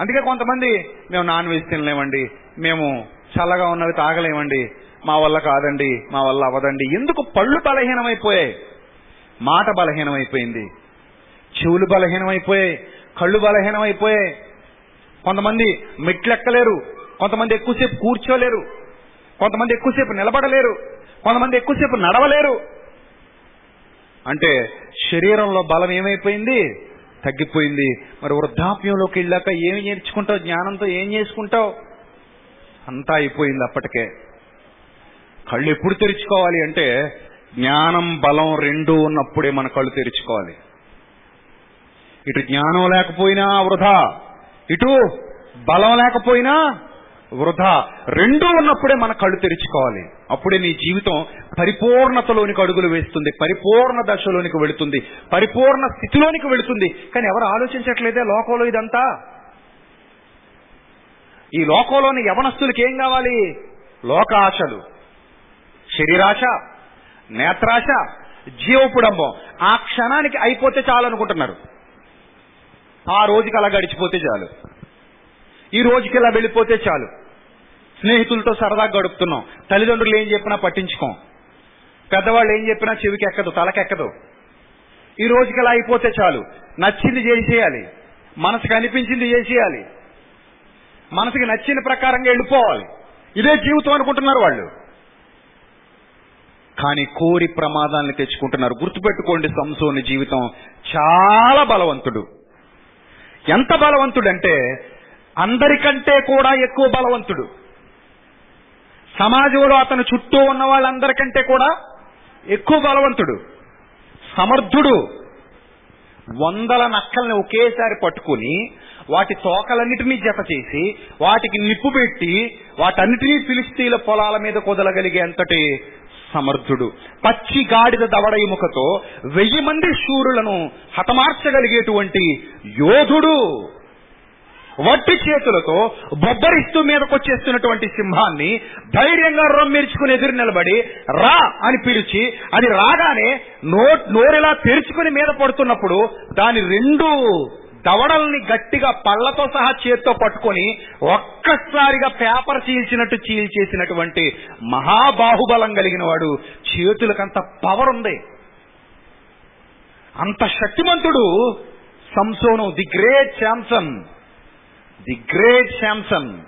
అందుకే కొంతమంది మేము నాన్ వెజ్ తినలేమండి. మేము చల్లగా ఉన్నవి తాగలేమండి. మా వల్ల కాదండి. మా వల్ల అవ్వదండి. ఎందుకు పళ్ళు బలహీనమైపోయాయి? మాట బలహీనమైపోయింది. చెవులు బలహీనమైపోయాయి. కళ్ళు బలహీనమైపోయాయి. కొంతమంది మెట్లెక్కలేరు. కొంతమంది ఎక్కువసేపు కూర్చోలేరు. కొంతమంది ఎక్కువసేపు నిలబడలేరు. కొంతమంది ఎక్కువసేపు నడవలేరు. అంటే శరీరంలో బలం ఏమైపోయింది? తగ్గిపోయింది. మరి వృద్ధాప్యంలోకి వెళ్ళాక ఏమి నేర్చుకుంటావు? జ్ఞానంతో ఏం చేసుకుంటావు? అంతా అయిపోయింది అప్పటికే. కళ్ళు ఎప్పుడు తెరుచుకోవాలి అంటే జ్ఞానం బలం రెండు ఉన్నప్పుడే మన కళ్ళు తెరుచుకోవాలి. ఇటు జ్ఞానం లేకపోయినా వృధా. ఇటు బలం లేకపోయినా వృధా రెండూ ఉన్నప్పుడే మన కళ్ళు తెరుచుకోవాలి. అప్పుడే నీ జీవితం పరిపూర్ణతలోనికి అడుగులు వేస్తుంది. పరిపూర్ణ దశలోనికి వెళుతుంది. పరిపూర్ణ స్థితిలోనికి వెళుతుంది. కానీ ఎవరు ఆలోచించట్లేదే లోకంలో ఇదంతా? ఈ లోకంలోని యవనస్తులకి ఏం కావాలి? లోక ఆశలు శరీరాశ నేత్రాశ జీవపుడంబం. ఆ క్షణానికి అయిపోతే చాలు అనుకుంటున్నారు ఆ రోజుకి అలా గడిచిపోతే చాలు. ఈ రోజుకి ఇలా వెళ్ళిపోతే చాలు? స్నేహితులతో సరదాగా గడుపుతున్నాం. తల్లిదండ్రులు ఏం చెప్పినా పట్టించుకోం. పెద్దవాళ్ళు ఏం చెప్పినా చెవికి ఎక్కదు తలకెక్కదు. ఈ రోజుకి ఇలా అయిపోతే చాలు? నచ్చింది చేసేయాలి. మనసుకు అనిపించింది చేసేయాలి. మనసుకి నచ్చిన ప్రకారంగా వెళ్ళిపోవాలి. ఇదే జీవితం అనుకుంటున్నారు వాళ్ళు. కానీ కోరి ప్రమాదాన్ని తెచ్చుకుంటున్నారు. గుర్తుపెట్టుకోండి సంసోని జీవితం. చాలా బలవంతుడు. ఎంత బలవంతుడంటే అందరికంటే కూడా ఎక్కువ బలవంతుడు. సమాజంలో అతను చుట్టూ ఉన్న వాళ్ళందరికంటే కూడా ఎక్కువ బలవంతుడు. సమర్థుడు. వందల నక్కల్ని ఒకేసారి పట్టుకుని వాటి తోకలన్నిటినీ జత చేసి వాటికి నిప్పు పెట్టి వాటన్నిటినీ ఫిలిస్తీన్ల పొలాల మీద కుదలగలిగే అంతటి సమర్థుడు. పచ్చి గాడిద దవడ ఎముకతో వెయ్యి మంది శూరులను హతమార్చగలిగేటువంటి యోధుడు. వట్టి చేతులతో బొబ్బరిస్తూ మీదకొచ్చేస్తున్నటువంటి సింహాన్ని ధైర్యంగా రొమ్మిర్చుకుని ఎదురు నిలబడి రా అని పిలిచి అది రాగానే నో నోరెలా తెరుచుకుని మీద పడుతున్నప్పుడు దాని రెండు దవడల్ని గట్టిగా పళ్ళతో సహా చేత్తో పట్టుకొని ఒక్కసారిగా పేపర్ చీల్చినట్టు చీల్చేసినటువంటి మహాబాహుబలం కలిగిన వాడు చేతులకంత పవర్ ఉంది. అంత శక్తిమంతుడు సంసోను the great Samson. The great Samson.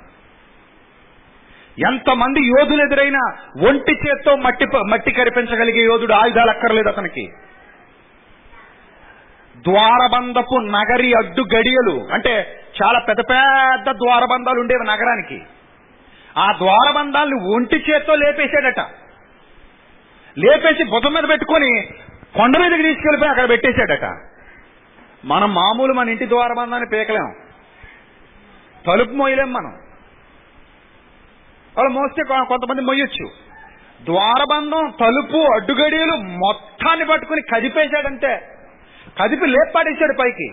ఎంతమంది యోధులు ఎదురైనా ఒంటి చేత్తో మట్టి మట్టి కరిపించగలిగే యోధుడు ఆయుధాలు అక్కర్లేదు అతనికి. ద్వారబంధపు నగరి అడ్డు గడియలు అంటే చాలా పెద్ద పెద్ద ద్వారబంధాలు ఉండేవి నగరానికి. ఆ ద్వారబంధాలను ఒంటి చేత్తో లేపేశాడట. లేపేసి బుధం మీద పెట్టుకొని కొండ మీదకి తీసుకెళ్ళిపోయి అక్కడ పెట్టేశాడట. మనం మామూలు మన ఇంటి ద్వారబంధాన్ని పీకలేం. తలుపు మోయలేం మనం. వాళ్ళు మోస్తే కొంతమంది మొయ్యొచ్చు. ద్వారబంధం తలుపు అడ్డుగడియలు మొత్తాన్ని పట్టుకుని కదిపేశాడంటే కదిపి లేపాడేశాడు పైకి.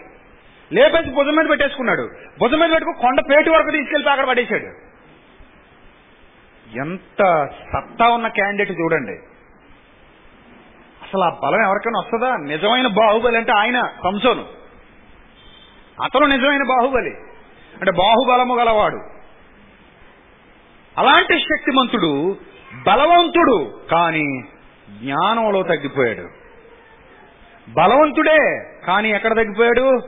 లేపేసి భుజం మీద పెట్టేసుకున్నాడు. భుజం మీద పెట్టుకుని కొండ పేటు వరకు తీసుకెళ్తే అక్కడ పడేశాడు. ఎంత సత్తా ఉన్న క్యాండిడేట్ చూడండి. అసలు ఆ బలం ఎవరికైనా వస్తుందా? నిజమైన బాహుబలి అంటే ఆయన సంసోను. అతను నిజమైన బాహుబలి. అంటే బాహుబలము గలవాడు. అలాంటి శక్తిమంతుడు బలవంతుడు కానీ జ్ఞానంలో తగ్గిపోయాడు. బలవంతుడే కానీ ఎక్కడ తగ్గిపోయాడు?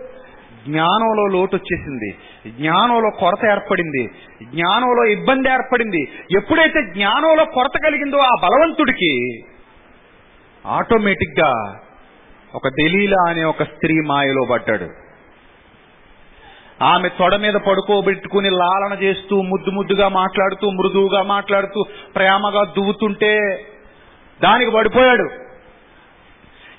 జ్ఞానంలో లోటు వచ్చేసింది జ్ఞానంలో కొరత ఏర్పడింది. జ్ఞానంలో ఇబ్బంది ఏర్పడింది. ఎప్పుడైతే జ్ఞానంలో కొరత కలిగిందో ఆ బలవంతుడికి ఆటోమేటిక్గా ఒక దలీలా అనే ఒక స్త్రీ మాయలో పడ్డాడు. ఆమె తొడ మీద పడుకోబెట్టుకుని లాలన చేస్తూ ముద్దు ముద్దుగా మాట్లాడుతూ మృదువుగా మాట్లాడుతూ ప్రేమగా దువ్వుతుంటే దానికి పడిపోయాడు.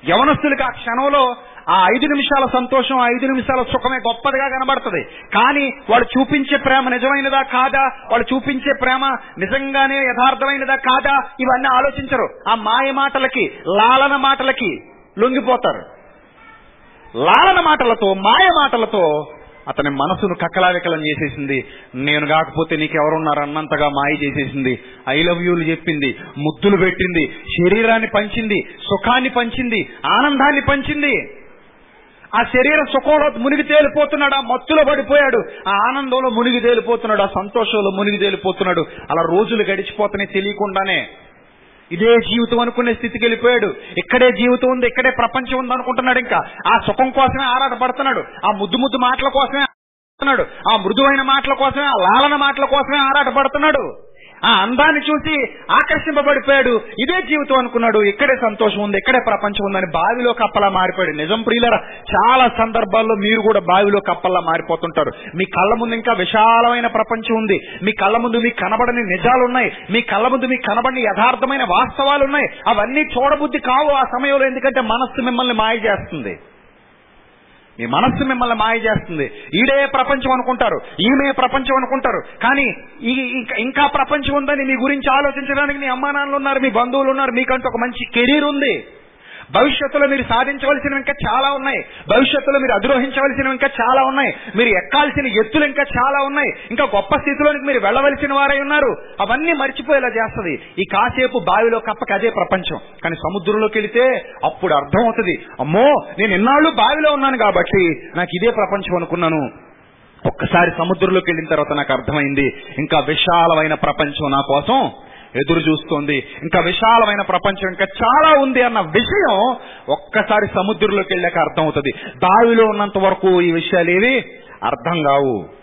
యవనస్తులకి ఆ క్షణంలో ఆ ఐదు నిమిషాల సంతోషం ఆ ఐదు నిమిషాల సుఖమే గొప్పదిగా కనబడుతుంది. కానీ వాడు చూపించే ప్రేమ నిజమైనదా కాదా? వాడు చూపించే ప్రేమ నిజంగానే యథార్థమైనదా కాదా? ఇవన్నీ ఆలోచించరు. ఆ మాయ మాటలకి లాలన మాటలకి లొంగిపోతారు. లాలన మాటలతో మాయ మాటలతో అతని మనసును కక్కలావికలం చేసేసింది. నేను కాకపోతే నీకెవరున్నారు అన్నంతగా మాయ చేసేసింది. ఐ లవ్ యూలు చెప్పింది. ముద్దులు పెట్టింది. శరీరాన్ని పంచింది. సుఖాన్ని పంచింది. ఆనందాన్ని పంచింది. ఆ శరీర సుఖంలో మునిగి తేలిపోతున్నాడు. ఆ మత్తులో పడిపోయాడు. ఆ ఆనందంలో మునిగి తేలిపోతున్నాడు. ఆ సంతోషంలో మునిగి తేలిపోతున్నాడు. అలా రోజులు గడిచిపోతున్నాయి తెలియకుండానే ఇదే జీవితం అనుకునే స్థితికి వెళ్ళిపోయాడు. ఇక్కడే జీవితం ఉంది ఇక్కడే ప్రపంచం ఉంది అనుకుంటున్నాడు ఇంకా. ఆ సుఖం కోసమే ఆరాటపడుతున్నాడు. ఆ ముద్దు ముద్దు మాటల కోసమే ఆ మృదువైన మాటల కోసమే ఆ లాలన మాటల కోసమే ఆరాటపడుతున్నాడు. ఆ అందాన్ని చూసి ఆకర్షింపబడిపోయాడు. ఇదే జీవితం అనుకున్నాడు. ఇక్కడే సంతోషం ఉంది ఇక్కడే ప్రపంచం ఉందని బావిలో కప్పలా మారిపోయాడు. నిజం ప్రియులరా చాలా సందర్భాల్లో మీరు కూడా బావిలో కప్పల్లా మారిపోతుంటారు. మీ కళ్ళ ముందు ఇంకా విశాలమైన ప్రపంచం ఉంది. మీ కళ్ళ ముందు మీకు కనబడని నిజాలు ఉన్నాయి మీ కళ్ళ ముందు మీకు కనబడని యథార్థమైన వాస్తవాలు ఉన్నాయి అవన్నీ చూడబుద్ధి కావు ఆ సమయంలో ఎందుకంటే మనస్సు మిమ్మల్ని మాయ చేస్తుంది. మీ మనస్సు మిమ్మల్ని మాయ చేస్తుంది. ఈడే ప్రపంచం అనుకుంటారు ఈమె ప్రపంచం అనుకుంటారు. కానీ ఈ ఇంకా- ఇంకా ప్రపంచం ఉందని మీ గురించి ఆలోచించడానికి మీ అమ్మా నాన్నలు ఉన్నారు మీ బంధువులు ఉన్నారు మీకంటూ ఒక మంచి కెరీర్ ఉంది. భవిష్యత్తులో మీరు సాధించవలసినవి ఇంకా చాలా ఉన్నాయి. భవిష్యత్తులో మీరు అధిరోహించవలసినవి ఇంకా చాలా ఉన్నాయి. మీరు ఎక్కాల్సిన ఎత్తులు ఇంకా చాలా ఉన్నాయి. ఇంకా గొప్ప స్థితిలోనికి మీరు వెళ్ళవలసిన వారై ఉన్నారు. అవన్నీ మర్చిపోయేలా చేస్తుంది. ఈ కాసేపు బావిలో కప్పకి అదే ప్రపంచం. కానీ సముద్రంలోకి వెళితే అప్పుడు అర్థం అవుతుంది అమ్మో నేను ఎన్నాళ్ళు బావిలో ఉన్నాను కాబట్టి నాకు ఇదే ప్రపంచం అనుకున్నాను. ఒక్కసారి సముద్రంలోకి వెళ్ళిన తర్వాత నాకు అర్థమైంది. ఇంకా విశాలమైన ప్రపంచం నా కోసం ఎదురు చూస్తోంది. ఇంకా విశాలమైన ప్రపంచం ఇంకా చాలా ఉంది అన్న విషయం ఒక్కసారి సముద్రంలోకి వెళ్ళాక అర్థం అవుతుంది బావిలో ఉన్నంత వరకు ఈ విషయాలు ఏవి? అర్థం కావు.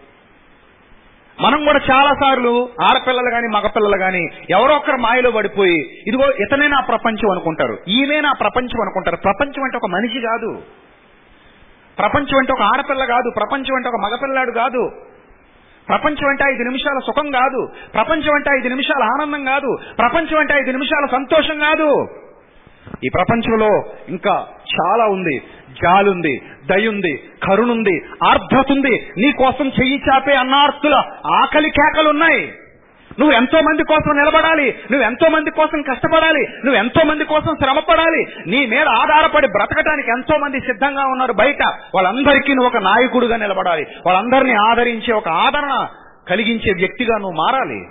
మనం కూడా చాలా సార్లు ఆడపిల్లలు కానీ మగపిల్లలు కానీ ఎవరో ఒకరు మాయలో పడిపోయి ఇదిగో ఇతనే నా ప్రపంచం అనుకుంటారు. ఈమె నా ప్రపంచం అనుకుంటారు. ప్రపంచం అంటే ఒక మనిషి కాదు. ప్రపంచం అంటే ఒక ఆడపిల్ల కాదు. ప్రపంచం అంటే ఒక మగపిల్లాడు కాదు. ప్రపంచం అంటే ఐదు నిమిషాల సుఖం కాదు. ప్రపంచం అంటే ఐదు నిమిషాల ఆనందం కాదు. ప్రపంచం అంటే ఐదు నిమిషాల సంతోషం కాదు. ఈ ప్రపంచంలో ఇంకా చాలా ఉంది. జాలుంది దయుంది కరుణుంది ఆర్ద్రత ఉంది నీ కోసం చెయ్యి చాపే అన్నార్తుల ఆకలి కేకలున్నాయి. నువ్వు ఎంతో మంది కోసం నిలబడాలి నువ్వు ఎంతో మంది కోసం కష్టపడాలి నువ్వు ఎంతో మంది కోసం శ్రమపడాలి. నీ మీద ఆధారపడి బ్రతకటానికి ఎంతో మంది సిద్ధంగా ఉన్నారు బయట. వాళ్ళందరికీ నువ్వు ఒక నాయకుడుగా నిలబడాలి. వాళ్ళందరినీ ఆదరించే ఒక ఆదరణ కలిగించే వ్యక్తిగా నువ్వు మారాలి.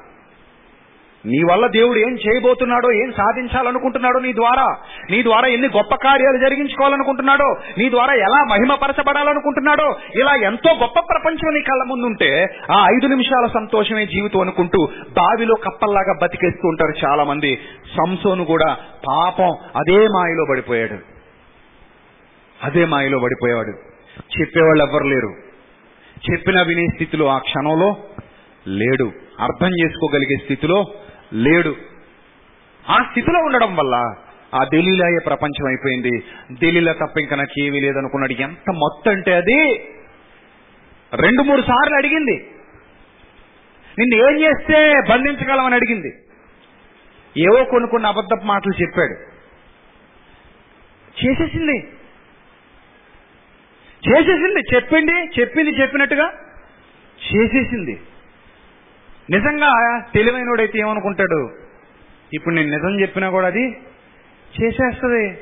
నీ వల్ల దేవుడు ఏం చేయబోతున్నాడో ఏం సాధించాలనుకుంటున్నాడో నీ ద్వారా? నీ ద్వారా ఎన్ని గొప్ప కార్యాలు జరిగించుకోవాలనుకుంటున్నాడో? నీ ద్వారా ఎలా మహిమపరచబడాలనుకుంటున్నాడో? ఇలా ఎంతో గొప్ప ప్రపంచం నీ కళ్ళ ముందుంటే ఆ ఐదు నిమిషాల సంతోషమే జీవితం అనుకుంటూ బావిలో కప్పల్లాగా బతికేస్తూ ఉంటారు చాలా మంది సంసోను కూడా పాపం అదే మాయలో పడిపోయాడు. అదే మాయలో పడిపోయాడు చెప్పేవాళ్ళు ఎవ్వరు లేరు. చెప్పిన వినే స్థితిలో ఆ క్షణంలో లేడు. అర్థం చేసుకోగలిగే స్థితిలో లేడు. ఆ స్థితిలో ఉండడం వల్ల ఆ ఢిల్లీలాయే ప్రపంచం అయిపోయింది. ఢిల్లీలో తప్ప ఇంకా నాకు ఏమీ లేదనుకున్నాడు. ఎంత మొత్తం అంటే అది? రెండు మూడు సార్లు అడిగింది. నిన్ను ఏం చేస్తే బంధించగలమని అడిగింది. ఏవో కొన్ని కొన్ని అబద్ధపు మాటలు చెప్పాడు. చేసేసింది. చేసేసింది. చెప్పింది చెప్పింది చెప్పినట్టుగా చేసేసింది. నిజంగా తెలివైనోడైతే ఏమనుకుంటాడు? ఇప్పుడు నేను నిజం చెప్పినా కూడా అది చేసేస్తుంది.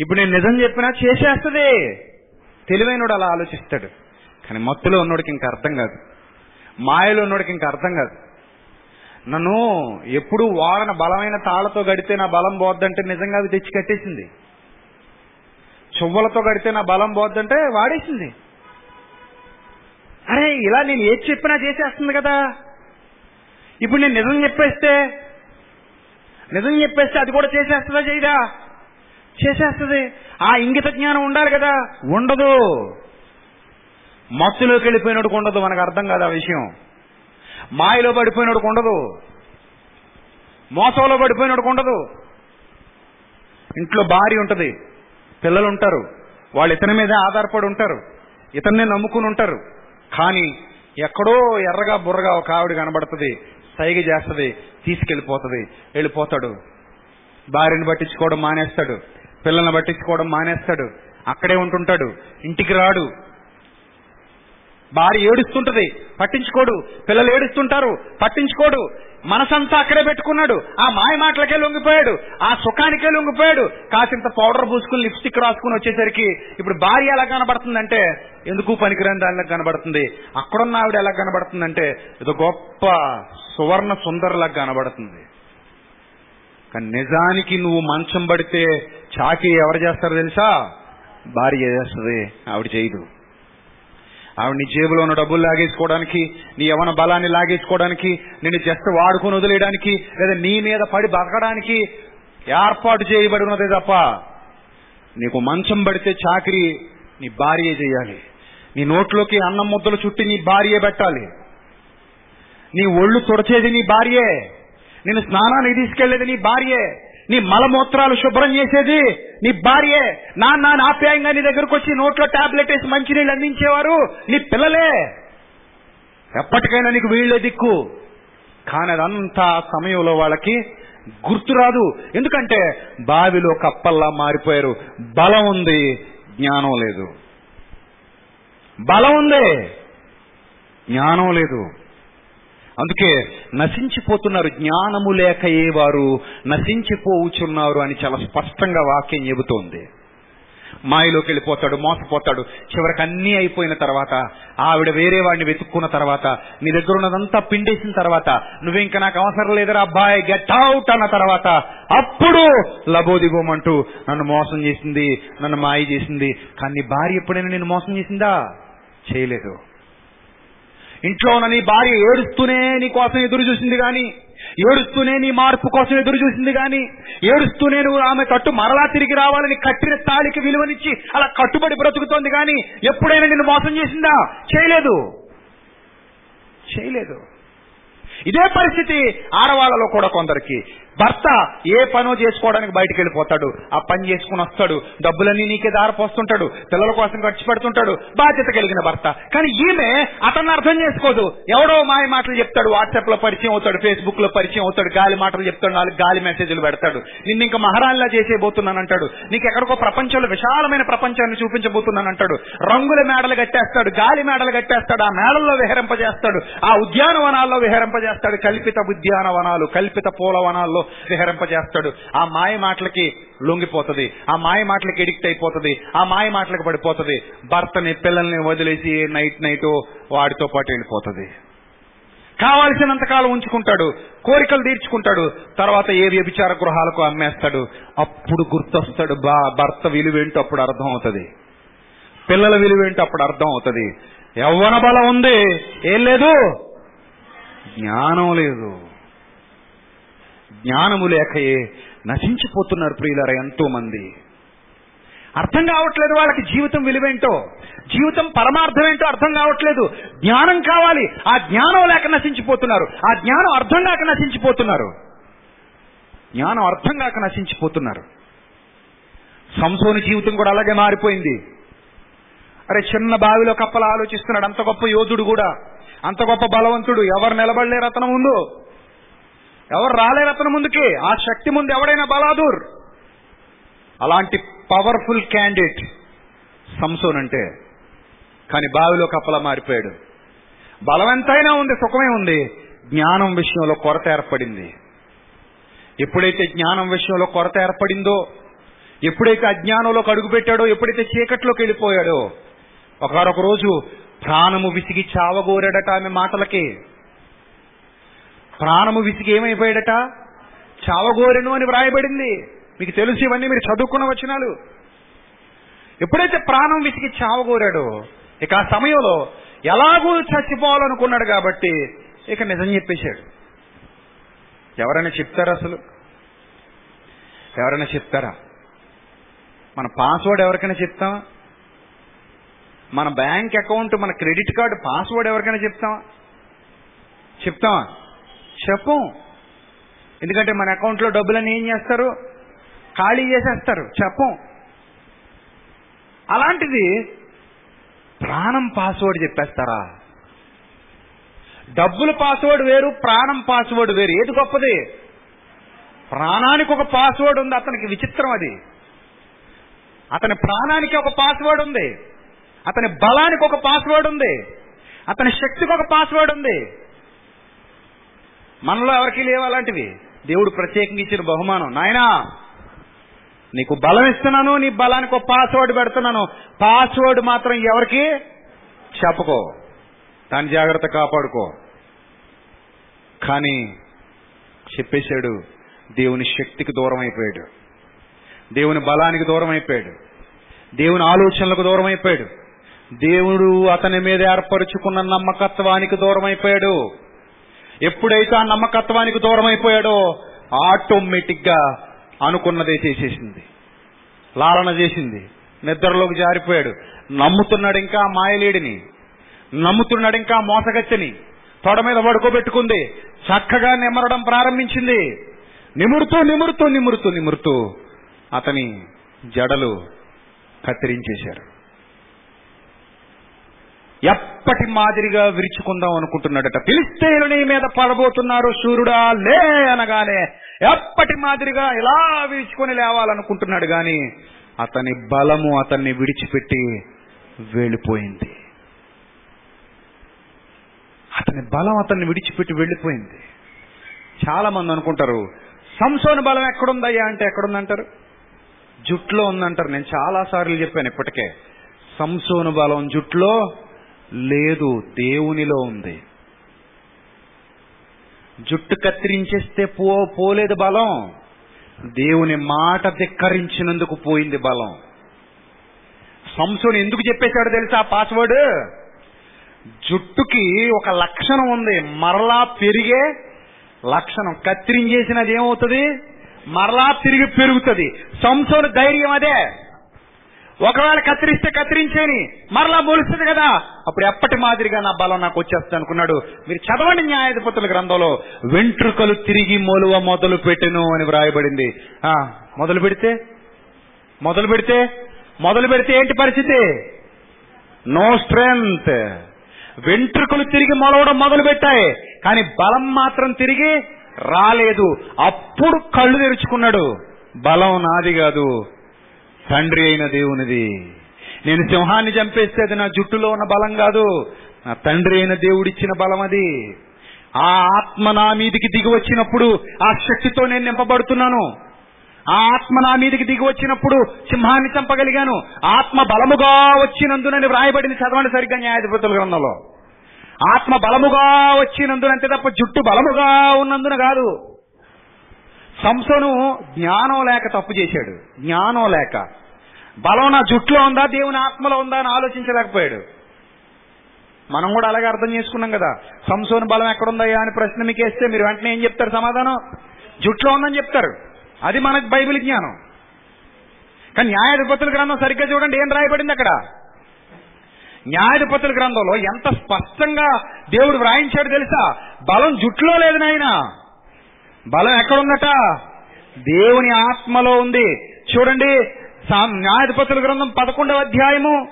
ఇప్పుడు నేను నిజం చెప్పినా చేసేస్తుంది. తెలివైనోడు అలా ఆలోచిస్తాడు. కానీ మత్తులో ఉన్నోడికి ఇంకా అర్థం కాదు. మాయలో ఉన్నోడికి ఇంకా అర్థం కాదు. నన్ను ఎప్పుడు వాడన బలమైన తాళ్ళతో గడితే నా బలం పోద్దంటే నిజంగా అది తెచ్చి కట్టేసింది. చువ్వలతో గడితే నా బలం పోద్దంటే వాడేసింది. అరే ఇలా నేను ఏది చెప్పినా చేసేస్తుంది కదా? ఇప్పుడు నేను నిజం చెప్పేస్తే నిజం చెప్పేస్తే అది కూడా చేసేస్తుందా చేయదా? చేసేస్తుంది. ఆ ఇంగిత జ్ఞానం ఉండాలి కదా? ఉండదు. మత్తులోకి వెళ్ళిపోయినోడికి ఉండదు మనకు అర్థం కాదు ఆ విషయం. మాయలో పడిపోయినోడికి ఉండదు. మోసంలో పడిపోయినోడికి ఉండదు. ఇంట్లో భార్య ఉంటుంది పిల్లలు ఉంటారు వాళ్ళు ఇతని మీద ఆధారపడి ఉంటారు ఇతన్నే నమ్ముకుని ఉంటారు. కానీ ఎక్కడో ఎర్రగా బుర్రగా ఒక ఆవిడ కనబడుతుంది సైగ చేస్తుంది తీసుకెళ్ళిపోతుంది వెళ్ళిపోతాడు. భార్యను పట్టించుకోవడం మానేస్తాడు. పిల్లల్ని పట్టించుకోవడం మానేస్తాడు. అక్కడే ఉంటుంటాడు. ఇంటికి రాడు. భార్య ఏడుస్తుంటది పట్టించుకోడు. పిల్లలు ఏడుస్తుంటారు పట్టించుకోడు. మనసంతా అక్కడే పెట్టుకున్నాడు. ఆ మాయ మాటలకే లొంగిపోయాడు. ఆ సుఖానికే లొంగిపోయాడు. కాసింత పౌడర్ పూసుకుని లిప్స్టిక్ రాసుకుని వచ్చేసరికి ఇప్పుడు భార్య ఎలా కనబడుతుందంటే ఎందుకు పనికిరాని దానిలా కనబడుతుంది? అక్కడున్న ఆవిడ ఎలా కనబడుతుందంటే ఇది గొప్ప సువర్ణ సుందరలా కనబడుతుంది. కానీ నిజానికి నువ్వు మంచం పడితే చాకి ఎవరు చేస్తారు తెలుసా? భార్య చేస్తుంది ఆవిడ చేయదు. ఆవిడ నీ జేబులో ఉన్న డబ్బులు లాగేసుకోవడానికి నీ యవన బలాన్ని లాగేసుకోవడానికి నిన్ను జస్ట్ వాడుకొని వదిలేయడానికి లేదా నీ మీద పడి బతకడానికి ఏర్పాటు చేయబడి ఉన్నదే తప్ప నీకు మంచం పడితే చాకరీ నీ భార్య చేయాలి. నీ నోట్లోకి అన్నం ముద్దలు చుట్టి నీ భార్యే పెట్టాలి. నీ ఒళ్ళు తుడచేది నీ భార్యే. నేను స్నానానికి తీసుకెళ్ళేది నీ భార్యే. నీ మలమూత్రాలు శుభ్రం చేసేది నీ భార్యే. నాన్న ఆప్యాయంగా నీ దగ్గరకు వచ్చి నోట్లో టాబ్లెట్ వేసి మంచినీళ్ళు అందించేవారు నీ పిల్లలే. ఎప్పటికైనా నీకు వీళ్ళే దిక్కు. కానీ అదంతా సమయంలో వాళ్ళకి గుర్తురాదు ఎందుకంటే బావిలో కప్పల్లా మారిపోయారు. బలం ఉంది జ్ఞానం లేదు. బలం ఉంది జ్ఞానం లేదు. అందుకే నశించిపోతున్నారు జ్ఞానము లేకయే వారు నశించిపోవుచున్నారు అని చాలా స్పష్టంగా వాక్యం చెబుతోంది. మాయలోకి వెళ్ళిపోతాడు మోసపోతాడు. చివరికి అన్నీ అయిపోయిన తర్వాత ఆవిడ వేరే వాడిని వెతుక్కున్న తర్వాత నీ దగ్గర ఉన్నదంతా పిండేసిన తర్వాత నువ్వు ఇంకా నాకు అవసరం లేదురా అబ్బాయి గెట్ అవుట్ అన్న తర్వాత అప్పుడు లబోదిగోమంటూ నన్ను మోసం చేసింది నన్ను మాయ చేసింది. కానీ భార్య ఎప్పుడైనా నేను మోసం చేసిందా? చేయలేదు. ఇంట్లో ఉన్న నీ భార్య ఏడుస్తూనే నీ కోసం ఎదురు చూసింది గాని ఏడుస్తూనే నీ మార్పు కోసం ఎదురు చూసింది గాని ఏడుస్తూనే నువ్వు ఆమె కట్టు మరలా తిరిగి రావాలని కట్టిన తాళికి విలువనిచ్చి అలా కట్టుబడి బ్రతుకుతోంది గాని ఎప్పుడైనా నిన్ను మోసం చేసిందా? చేయలేదు. చేయలేదు. ఇదే పరిస్థితి ఆడవాళ్ళలో కూడా కొందరికి. భర్త ఏ పనో చేసుకోవడానికి బయటకు వెళ్ళిపోతాడు ఆ పని చేసుకుని వస్తాడు. డబ్బులన్నీ నీకే దారపోస్తుంటాడు. పిల్లల కోసం ఖర్చు పెడుతుంటాడు. బాధ్యత కలిగిన భర్త. కానీ ఈమె అతన్ని అర్థం చేసుకోదు. ఎవడో మాయ మాటలు చెప్తాడు. వాట్సాప్లో పరిచయం అవుతాడు. ఫేస్బుక్లో పరిచయం అవుతాడు. గాలి మాటలు చెప్తాడు. నాలుగు గాలి మెసేజ్లు పెడతాడు. నిన్ను ఇంకా మహారాణిలా చేసేయబోతున్నానంటాడు. నీకు ఎక్కడికో ప్రపంచంలో విశాలమైన ప్రపంచాన్ని చూపించబోతున్నానంటాడు. రంగుల మేడలు కట్టేస్తాడు. గాలి మేడలు కట్టేస్తాడు. ఆ మేడల్లో విహరింపజేస్తాడు. ఆ ఉద్యానవనాల్లో విహరింపజేస్తాడు. కల్పిత ఉద్యానవనాలు కల్పిత పూలవనాల్లో విహరింపజేస్తాడు ఆ మాయ మాటలకి లొంగిపోతుంది. ఆ మాయ మాటలకి ఎడిక్ట్ అయిపోతుంది. ఆ మాయ మాటలకు పడిపోతుంది. భర్తని పిల్లల్ని వదిలేసి నైట్ నైట్ వాడితో పాటు వెళ్ళిపోతుంది. కావాల్సినంత కాలం ఉంచుకుంటాడు. కోరికలు తీర్చుకుంటాడు. తర్వాత ఏ వ్యభిచార గృహాలకు అమ్మేస్తాడు. అప్పుడు గుర్తొస్తాడు బా భర్త విలువేంటో అప్పుడు అర్థం అవుతుంది. పిల్లల విలువేంటో అప్పుడు అర్థం అవుతుంది. యవ్వన బలం ఉంది. ఏం లేదు? జ్ఞానం లేదు. జ్ఞానము లేకయే నశించిపోతున్నారు ప్రియులరా ఎంతో మంది అర్థం కావట్లేదు వాళ్ళకి జీవితం విలువేంటో జీవితం పరమార్థం ఏంటో అర్థం కావట్లేదు. జ్ఞానం కావాలి ఆ జ్ఞానం లేక నశించిపోతున్నారు. ఆ జ్ఞానం అర్థం కాక నశించిపోతున్నారు. జ్ఞానం అర్థం కాక నశించిపోతున్నారు. సంసోని జీవితం కూడా అలాగే మారిపోయింది. అరే చిన్న బావిలో కప్పలు ఆలోచిస్తున్నాడు. అంత గొప్ప యోధుడు కూడా. అంత గొప్ప బలవంతుడు. ఎవరు నిలబడలేరు అతను ముందు? ఎవరు రాలేరు అతని ముందుకి? ఆ శక్తి ముందు ఎవడైనా బలాదూర్? అలాంటి పవర్ఫుల్ క్యాండిడేట్ సంసోన్ అంటే. కానీ బావిలో కప్పలా మారిపోయాడు. బలవంతైనా ఉంది సుఖమే ఉంది. జ్ఞానం విషయంలో కొరత ఏర్పడింది. ఎప్పుడైతే జ్ఞానం విషయంలో కొరత ఏర్పడిందో ఎప్పుడైతే అజ్ఞానంలోకి అడుగుపెట్టాడో ఎప్పుడైతే చీకట్లోకి వెళ్ళిపోయాడో ఒకనొక రోజు ప్రాణము విసిగి చావగోరాడట ఆమె మాటలకి. ప్రాణము విసిగి ఏమైపోయాడట? చావగోరెను అని వ్రాయబడింది. మీకు తెలుసు ఇవన్నీ మీరు చదువుకున్న వచనాలు. ఎప్పుడైతే ప్రాణం విసిగి చావగోరాడో ఇక ఆ సమయంలో ఎలాగూ చచ్చిపోవాలనుకున్నాడు కాబట్టి ఇక నిజం చెప్పేశాడు. ఎవరైనా చెప్తారా అసలు? ఎవరైనా చెప్తారా? మన పాస్వర్డ్ ఎవరికైనా చెప్తామా మన బ్యాంక్ అకౌంట్ మన క్రెడిట్ కార్డు పాస్వర్డ్ ఎవరికైనా చెప్తామా చెప్తామా? చెప్పం. ఎందుకంటే మన అకౌంట్లో డబ్బులన్నీ ఏం చేస్తారు? ఖాళీ చేసేస్తారు. చెప్పం. అలాంటిది ప్రాణం పాస్వర్డ్ చెప్పేస్తారా? డబ్బుల పాస్వర్డ్ వేరు ప్రాణం పాస్వర్డ్ వేరు. ఏది గొప్పది? ప్రాణానికి ఒక పాస్వర్డ్ ఉంది అతనికి విచిత్రం అది. అతని ప్రాణానికి ఒక పాస్వర్డ్ ఉంది. అతని బలానికి ఒక పాస్వర్డ్ ఉంది. అతని శక్తికి ఒక పాస్వర్డ్ ఉంది. మనలో ఎవరికి లేవు అలాంటివి. దేవుడు ప్రత్యేకంగా ఇచ్చిన బహుమానం. నాయనా నీకు బలం ఇస్తున్నాను నీ బలానికి ఒక పాస్వర్డ్ పెడుతున్నాను. పాస్వర్డ్ మాత్రం ఎవరికి చెప్పకో. దాని జాగ్రత్త కాపాడుకో. కానీ చెప్పేశాడు దేవుని శక్తికి దూరం అయిపోయాడు దేవుని బలానికి దూరం అయిపోయాడు దేవుని ఆలోచనలకు దూరం అయిపోయాడు దేవుడు అతని మీద ఏర్పరుచుకున్న నమ్మకత్వానికి దూరం అయిపోయాడు ఎప్పుడైతే ఆ నమ్మకత్వానికి దూరం అయిపోయాడో ఆటోమేటిక్ అనుకున్నదే చేసేసింది. లాలన చేసింది. నిద్రలోకి జారిపోయాడు. నమ్ముతున్నాడు ఇంకా మాయలేడిని. నమ్ముతున్నాడు ఇంకా మోసగచ్చని. తొడ మీద పడుకోబెట్టుకుంది. చక్కగా నిమరడం ప్రారంభించింది. నిమురుతూ నిమురుతూ నిమురుతూ నిమురుతూ అతని జడలు కత్తిరించేశారు. ఎప్పటి మాదిరిగా విరుచుకుందాం అనుకుంటున్నాడట. ఫిలిస్తీనుని మీద పడబోతున్నారు సూర్యుడా లే అనగానే ఎప్పటి మాదిరిగా ఇలా విరుచుకొని లేవాలనుకుంటున్నాడు గాని అతని బలము అతన్ని విడిచిపెట్టి వెళ్ళిపోయింది. అతని బలం అతన్ని విడిచిపెట్టి వెళ్ళిపోయింది. చాలా మంది అనుకుంటారు సంసోని బలం ఎక్కడుందయ్యా అంటే ఎక్కడుందంటారు? జుట్లో ఉందంటారు. నేను చాలా సార్లు చెప్పాను ఇప్పటికే సంసోను బలం జుట్లో లేదు దేవునిలో ఉంది. జుట్టు కత్తిరించేస్తే పో పోలేదు బలం. దేవుని మాట ధిక్కరించినందుకు పోయింది బలం. సంసోను ఎందుకు చెప్పేశాడో తెలుసా? పాస్వర్డ్ జుట్టుకి ఒక లక్షణం ఉంది. మరలా పెరిగే లక్షణం. కత్తిరించేసినది ఏమవుతుంది? మరలా తిరిగి పెరుగుతుంది. సంసోని ధైర్యం అదే. ఒకవేళ కత్తిరిస్తే కత్తిరించేని మరలా మొలుస్తుంది కదా. అప్పుడు ఎప్పటి మాదిరిగా నా బలం నాకు వచ్చేస్తుంది అనుకున్నాడు. మీరు చదవండి న్యాయాధిపతుల గ్రంథంలో వెంట్రుకలు తిరిగి మొలువ మొదలు పెట్టెను అని వ్రాయబడింది. మొదలు పెడితే? మొదలు పెడితే? మొదలు పెడితే ఏంటి పరిస్థితి? నో స్ట్రెంగ్త్ వెంట్రుకలు తిరిగి మొలవడం మొదలు పెట్టాయి. కానీ బలం మాత్రం తిరిగి రాలేదు. అప్పుడు కళ్ళు తెరుచుకున్నాడు. బలం నాది కాదు. తండ్రి అయిన దేవునిది. నేను సింహాన్ని చంపేస్తే అది నా జుట్టులో ఉన్న బలం కాదు. నా తండ్రి అయిన దేవుడిచ్చిన బలం అది. ఆ ఆత్మ నా మీదికి దిగి వచ్చినప్పుడు ఆ శక్తితో నేను నింపబడుతున్నాను. ఆ ఆత్మ నా మీదికి దిగి వచ్చినప్పుడు సింహాన్ని చంపగలిగాను. ఆత్మ బలముగా వచ్చినందునని వ్రాయబడింది చదవండి సరిగ్గా న్యాయాధిపతుల గ్రంథంలో. ఆత్మ బలముగా వచ్చినందునంతే తప్ప జుట్టు బలముగా ఉన్నందున కాదు. సంసోను జ్ఞానం లేక తప్పు చేశాడు. జ్ఞానం లేక. బలం నా జుట్టులో ఉందా దేవుని ఆత్మలో ఉందా అని ఆలోచించలేకపోయాడు. మనం కూడా అలాగే అర్థం చేసుకున్నాం కదా. సంసోను బలం ఎక్కడుందయ్యా అని ప్రశ్న మీకు వేస్తే మీరు వెంటనే ఏం చెప్తారు సమాధానం? జుట్లో ఉందని చెప్తారు. అది మనకు బైబిల్ జ్ఞానం. కానీ న్యాయాధిపతుల గ్రంథం సరిగ్గా చూడండి ఏం రాయబడింది అక్కడ? న్యాయాధిపతుల గ్రంథంలో ఎంత స్పష్టంగా దేవుడు వ్రాయించాడు తెలుసా? బలం జుట్లో లేదు నాయన. బలం ఎక్కడుందట? దేవుని ఆత్మలో ఉంది. చూడండి సా- న్యాయాధిపతుల గ్రంథం పదకొండవ అధ్యాయము.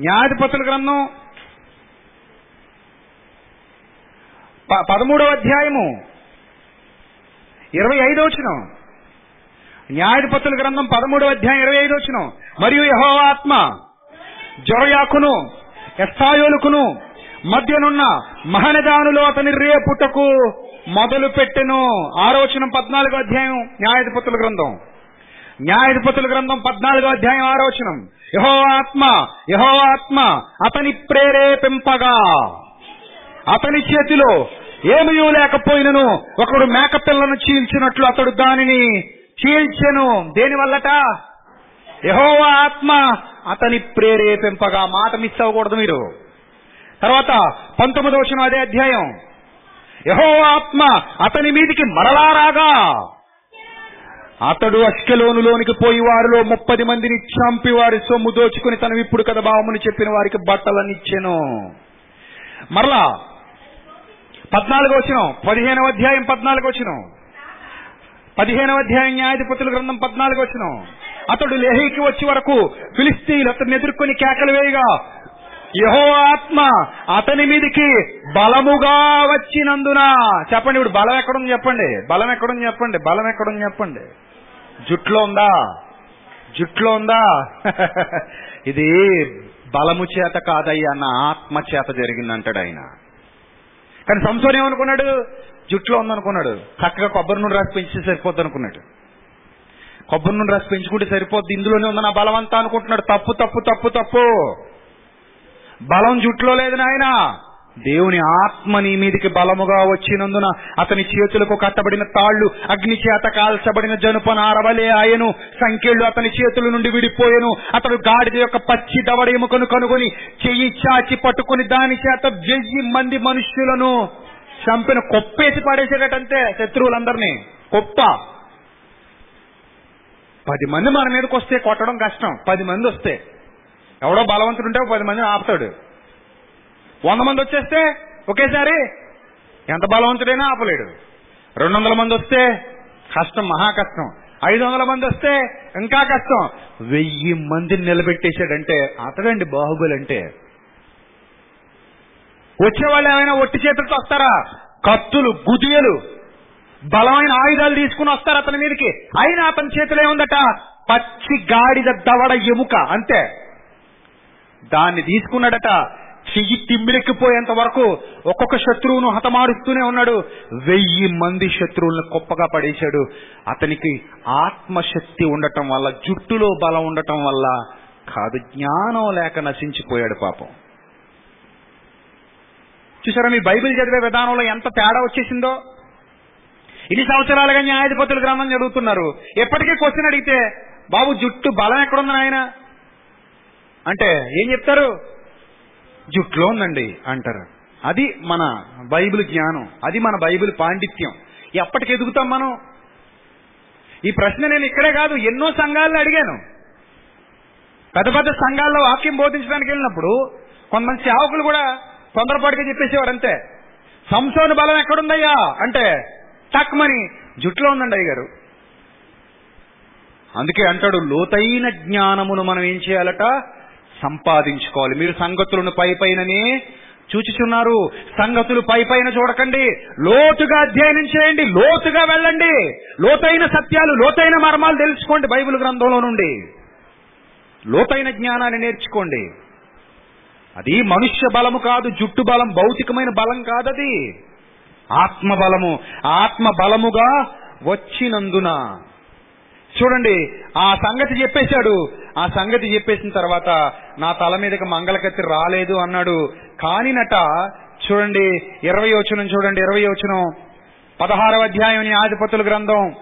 న్యాయాధిపతుల గ్రంథం ప- పదమూడవ అధ్యాయము. ఇరవై ఐదో వచ్చిన న్యాయధిపతుల గ్రంథం పదమూడవ అధ్యాయం ఇరవై ఐదో వచ్చిన మరియు యహో ఆత్మ జొరయాకును ఎస్తాయోలుకును మధ్యనున్న మహనదానులో అతని రేపుటకు మొదలు పెట్టెను ఆరోచనం పద్నాలుగో అధ్యాయం న్యాయాధిపతుల గ్రంథం. న్యాయాధిపతుల గ్రంథం పద్నాలుగో అధ్యాయం ఆరోచనం యహో ఆత్మ యహో ఆత్మ అతని ప్రేరేపింపగా. అతని చేతిలో ఏమయూ లేకపోయినను ఒకడు మేకపిల్లను చీల్చినట్లు అతడు దానిని చీల్చెను. దేని వల్లట? యహోవా ఆత్మ అతని ప్రేరేపింపగా. మాట మిస్ అవ్వకూడదు మీరు. తర్వాత పంతొమ్మిది వచ్చిన అదే అధ్యాయం. యహో ఆత్మ అతని మీదికి మరలా రాగా. అతడు అష్కెలోనులోనికి పోయి వారిలో ముప్పది మందిని చంపి వారి సొమ్ము దోచుకుని తన ఇప్పుడు కథ భావముని చెప్పిన వారికి బట్టలనిచ్చెను. మరలా పద్నాలుగు వచ్చిన పదిహేనవ అధ్యాయం పద్నాలుగు వచ్చిన పదిహేనవ అధ్యాయం న్యాయాధిపతుల గ్రంథం పద్నాలుగు వచ్చిన అతడు లేహీకి వచ్చే వరకు ఫిలిస్తీన్ అతను ఎదుర్కొని కేకలు వేయగా యహో ఆత్మ అతని మీదికి బలముగా వచ్చినందున చెప్పండి ఇప్పుడు బలం ఎక్కడుంది చెప్పండి. బలం ఎక్కడుంది చెప్పండి. బలం ఎక్కడుంది చెప్పండి. జుట్లో ఉందా? జుట్లో ఉందా? ఇది బలము చేత కాదయ్యా నా ఆత్మ చేత జరిగిందంటాడు ఆయన. కానీ సంసోన్ ఏమనుకున్నాడు? జుట్లో ఉందనుకున్నాడు. చక్కగా కొబ్బరి నుండి రాసి పెంచితే సరిపోద్ది అనుకున్నాడు కొబ్బరి నుండి రాసి పెంచుకుంటే సరిపోద్ది. ఇందులోనే ఉంది నా అనుకుంటున్నాడు. తప్పు తప్పు తప్పు తప్పు. బలం జుట్లో లేదు నాయన. దేవుని ఆత్మ నీ మీదికి బలముగా వచ్చినందున అతని చేతులకు కట్టబడిన తాళ్ళు అగ్ని చేత కాల్చబడిన జనుపన ఆరవలే ఆయను. సంఖ్యలు అతని చేతుల నుండి విడిపోయెను. అతడు గాడిద యొక్క పచ్చి దవడ ఎముకను కనుగొని చెయ్యి చాచి పట్టుకుని దాని చేత వెయ్యి మంది మనుష్యులను చంపిన కొప్పేసి పడేసేటంతే శత్రువులందరినీ. కొప్ప. పది మంది మన మీదకి వస్తే కొట్టడం కష్టం. పది మంది వస్తే. ఎవడో బలవంతుడు ఉంటే పది మందిని ఆపుతాడు. వంద మంది వచ్చేస్తే ఒకేసారి ఎంత బలవంతుడైనా ఆపలేడు. రెండు వందల మంది వస్తే కష్టం మహా కష్టం. ఐదు వందల మంది వస్తే ఇంకా కష్టం. వెయ్యి మందిని నిలబెట్టేశాడంటే అతడండి బాహుబలి అంటే వచ్చేవాళ్ళు ఏమైనా ఒట్టి చేతులతో వస్తారా? కత్తులు గుదియలు బలమైన ఆయుధాలు తీసుకుని వస్తారు అతని మీదకి. అయినా అతని చేతిలో ఏముందట? పచ్చి గాడిద దవడ ఎముక అంతే. దాన్ని తీసుకున్నాడట చెయ్యి తిమ్మిరెక్కిపోయేంత వరకు ఒక్కొక్క శత్రువును హతమారుస్తూనే ఉన్నాడు. వెయ్యి మంది శత్రువులను గొప్పగా పడేశాడు. అతనికి ఆత్మశక్తి ఉండటం వల్ల జుట్టులో బలం ఉండటం వల్ల కాదు జ్ఞానం లేక నశించిపోయాడు పాపం. చూసారా మీ బైబిల్ చదివే విధానంలో ఎంత తేడా వచ్చేసిందో? ఇన్ని సంవత్సరాలుగా న్యాయాధిపతులు గ్రంథం చదువుతున్నారు. ఎప్పటికీ క్వశ్చన్ అడిగితే బాబు జుట్టు బలం ఎక్కడుందని ఆయన అంటే ఏం చెప్తారు? జుట్లో ఉందండి అంటారు. అది మన బైబిల్ జ్ఞానం అది మన బైబిల్ పాండిత్యం. ఎప్పటికి ఎదుగుతాం మనం? ఈ ప్రశ్న నేను ఇక్కడే కాదు ఎన్నో సంఘాలను అడిగాను. పెద్ద పెద్ద సంఘాల్లో వాక్యం బోధించడానికి వెళ్ళినప్పుడు కొంతమంది సేవకులు కూడా తొందరపాటుగా చెప్పేసేవారు అంతే. సంసోని బలం ఎక్కడుందయ్యా? అంటే టక్మని జుట్లో ఉందండి అయ్యగారు. అందుకే అంటాడు లోతైన జ్ఞానమును మనం ఏం చేయాలట? సంపాదించుకోవాలి. మీరు సంగతులను పై పైననే చూచుచున్నారు. సంగతులు పై పైన చూడకండి. లోతుగా అధ్యయనం చేయండి. లోతుగా వెళ్ళండి. లోతైన సత్యాలు లోతైన మర్మాలు తెలుసుకోండి బైబిల్ గ్రంథంలో నుండి. లోతైన జ్ఞానాన్ని నేర్చుకోండి. అది మనుష్య బలము కాదు జుట్టు బలం భౌతికమైన బలం కాదది. ఆత్మ బలము ఆత్మ బలముగా వచ్చినందున చూడండి ఆ సంగతి చెప్పేశాడు. ఆ సంగతి చెప్పేసిన తర్వాత నా తల మీదకి మంగళకత్తి రాలేదు అన్నాడు. కానినట చూడండి ఇరవై వచనం చూడండి ఇరవై వచనం. పదహారవ అధ్యాయం ఆధిపతుల గ్రంథం.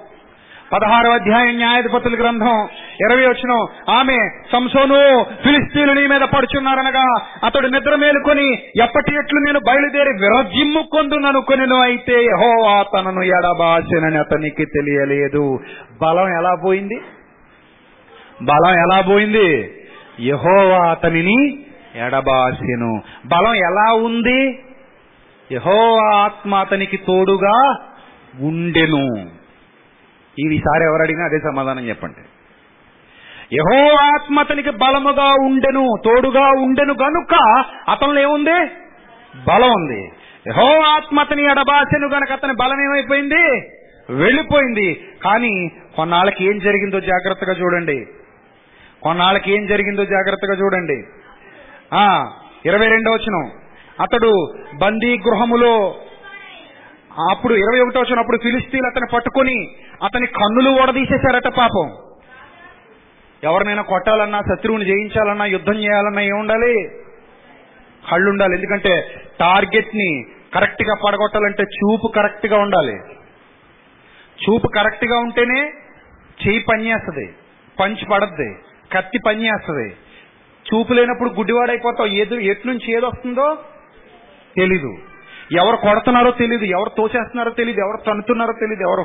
పదహారో అధ్యాయం న్యాయాధిపతుల గ్రంథం ఇరవై వచ్చిన ఆమె సంసోను ఫిలిస్తీన్లు నీ మీద పడుచున్నారనగా అతడు నిద్ర మేలుకొని ఎప్పటి ఎట్లు నేను బయలుదేరి విరజిమ్ము కొందుననుకొనిను అయితే యెహోవా తనను ఎడబాసినని అతనికి తెలియలేదు. బలం ఎలా పోయింది? బలం ఎలా పోయింది? యహోవా అతనిని ఎడబాసెను. బలం ఎలా ఉంది? యహోవా ఆత్మ అతనికి తోడుగా ఉండెను. ఈసారి ఎవరు అడిగినా అదే సమాధానం చెప్పండి. యహో ఆత్మ అతనికి బలముగా ఉండెను తోడుగా ఉండెను గనుక అతనిలో ఏముంది? బలం ఉంది. యహో ఆత్మ అతని ఎడబాసెను గనక అతని బలం ఏమైపోయింది? వెళ్ళిపోయింది. కానీ కొన్నాళ్ళకి ఏం జరిగిందో జాగ్రత్తగా చూడండి. కొన్నాళ్ళకి ఏం జరిగిందో జాగ్రత్తగా చూడండి. ఇరవై రెండో వచనం. అతడు బందీ గృహములో అప్పుడు ఇరవై ఒకటో వచ్చినప్పుడు ఫిలిస్తీన్లు అతను పట్టుకొని అతని కన్నులు ఓడదీసేశారట పాపం. ఎవరినైనా కొట్టాలన్నా శత్రువుని జయించాలన్నా యుద్ధం చేయాలన్నా ఏముండాలి? కళ్ళు ఉండాలి ఎందుకంటే టార్గెట్ని కరెక్ట్గా పడగొట్టాలంటే చూపు కరెక్ట్గా ఉండాలి. చూపు కరెక్ట్గా ఉంటేనే చెయ్యి పనిచేస్తుంది పంచి పడద్ది కత్తి పనిచేస్తుంది. చూపు లేనప్పుడు గుడ్డివాడైపోతావు. ఏది ఎటు నుంచి ఏదొస్తుందో తెలీదు. ఎవరు కొడుతున్నారో తెలియదు ఎవరు తోచేస్తున్నారో తెలియదు ఎవరు తన్నుతున్నారో తెలియదు ఎవరు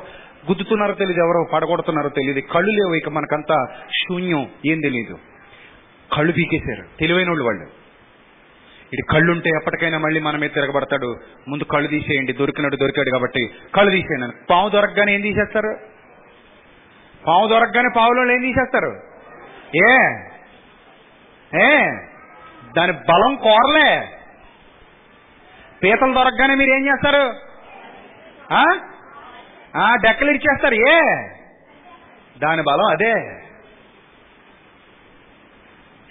గుద్దుతున్నారో తెలియదు ఎవరు పడగొడుతున్నారో తెలియదు కళ్ళు లేవు ఇక మనకంతా శూన్యం ఏం తెలియదు కళ్ళు పీకేశారు తెలివైన వాళ్ళు. వాళ్ళు ఇది కళ్ళుంటే ఎప్పటికైనా మళ్ళీ మనమే తిరగబడతాడు. ముందు కళ్ళు తీసేయండి దొరికినట్టు దొరికాడు కాబట్టి కళ్ళు తీసేయండి. పాము దొరకగానే ఏం తీసేస్తారు? పాము దొరకగానే పావులో ఏం తీసేస్తారు? ఏ? ఏ? దాని బలం కోరలే. పీతలు దొరకగానే మీరు ఏం చేస్తారు? ఆ? ఆ డెక్కలు ఇచ్చేస్తారు ఏ? దాని బలం అదే.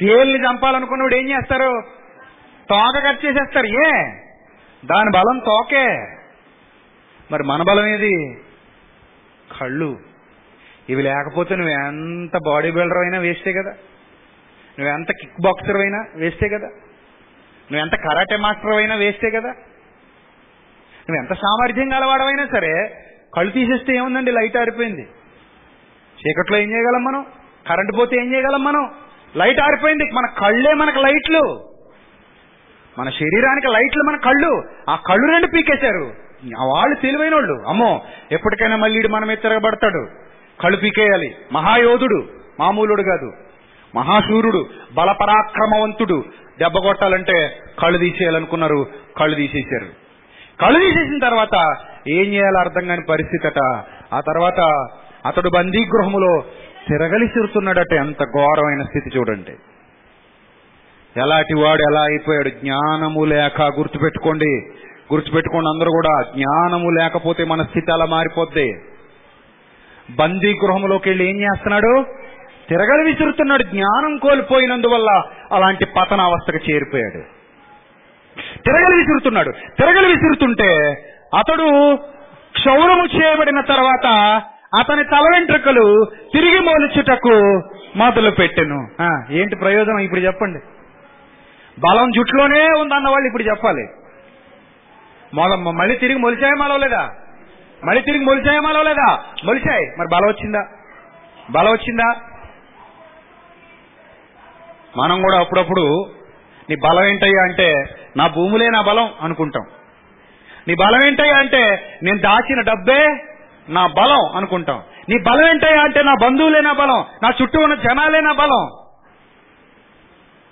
తేలిని చంపాలనుకున్నప్పుడు ఏం చేస్తారు? తోక కట్ చేసేస్తారు ఏ? దాని బలం తోకే. మరి మన బలం ఏది? కళ్ళు. ఇవి లేకపోతే నువ్వు ఎంత బాడీ బిల్డర్ అయినా వేస్తే కదా. నువ్వు ఎంత కిక్ బాక్సర్ అయినా వేస్తే కదా. నువ్వు ఎంత కరాటే మాస్టర్ అయినా వేస్టే కదా. నువ్వు ఎంత సామర్థ్యం గలవాడవైనా సరే కళ్ళు తీసేస్తే ఏముందండి? లైట్ ఆరిపోయింది. చీకట్లో ఏం చేయగలం మనం? కరెంట్ పోతే ఏం చేయగలం మనం? లైట్ ఆరిపోయింది. మన కళ్ళే మనకు లైట్లు. మన శరీరానికి లైట్లు మన కళ్ళు. ఆ కళ్ళు రెండు పీకేశారు. వాళ్ళు తెలివైన వాళ్ళు అమ్మో ఎప్పటికైనా మళ్ళీ ఈడు మన మీద తిరగబడతాడు. కళ్ళు పీకేయాలి. మహాయోధుడు. మామూలుడు కాదు. మహాశూరుడు బలపరాక్రమవంతుడు. దెబ్బ కొట్టాలంటే కళ్ళు తీసేయాలనుకున్నారు కళ్ళు తీసేశారు. కళ్ళు తీసేసిన తర్వాత ఏం చేయాలో అర్థం కాని పరిస్థితి అట ఆ తర్వాత అతడు బందీ గృహములో తిరగలిసిరుతున్నాడట ఎంత ఘోరమైన స్థితి చూడండి. ఎలాంటి వాడు ఎలా అయిపోయాడు? జ్ఞానము లేక గుర్తుపెట్టుకోండి. గుర్తుపెట్టుకోండి అందరూ కూడా జ్ఞానము లేకపోతే మన స్థితి అలా మారిపోద్ది. బందీ గృహంలోకి వెళ్ళి ఏం చేస్తున్నాడు? తిరగలి విసురుతున్నాడు జ్ఞానం కోల్పోయినందువల్ల అలాంటి పతనావస్థకు చేరిపోయాడు. తిరగలి విసురుతున్నాడు. తిరగలి విసురుతుంటే అతడు క్షౌరము చేయబడిన తర్వాత అతని తల వెంట్రుకలు తిరిగి మోలిచుటకు మొదలు పెట్టెను. ఏంటి ప్రయోజనం ఇప్పుడు చెప్పండి. బలం జుట్లోనే ఉందన్న వాళ్ళు ఇప్పుడు చెప్పాలి. మొల మళ్ళీ తిరిగి మొలిచాయి మలవలేదా? మళ్ళీ తిరిగి మొలిచాయి మలవలేదా? మొలిచాయి. మరి బలం వచ్చిందా? బలం వచ్చిందా? మనం కూడా అప్పుడప్పుడు నీ బలం ఏంటయ్యా అంటే నా భూములే నా బలం అనుకుంటాం. నీ బలం ఏంటయ్యా అంటే నేను దాచిన డబ్బే నా బలం అనుకుంటాం. నీ బలం ఏంటయ్యా అంటే నా బంధువులే నా బలం నా చుట్టూ ఉన్న జనాలే నా బలం.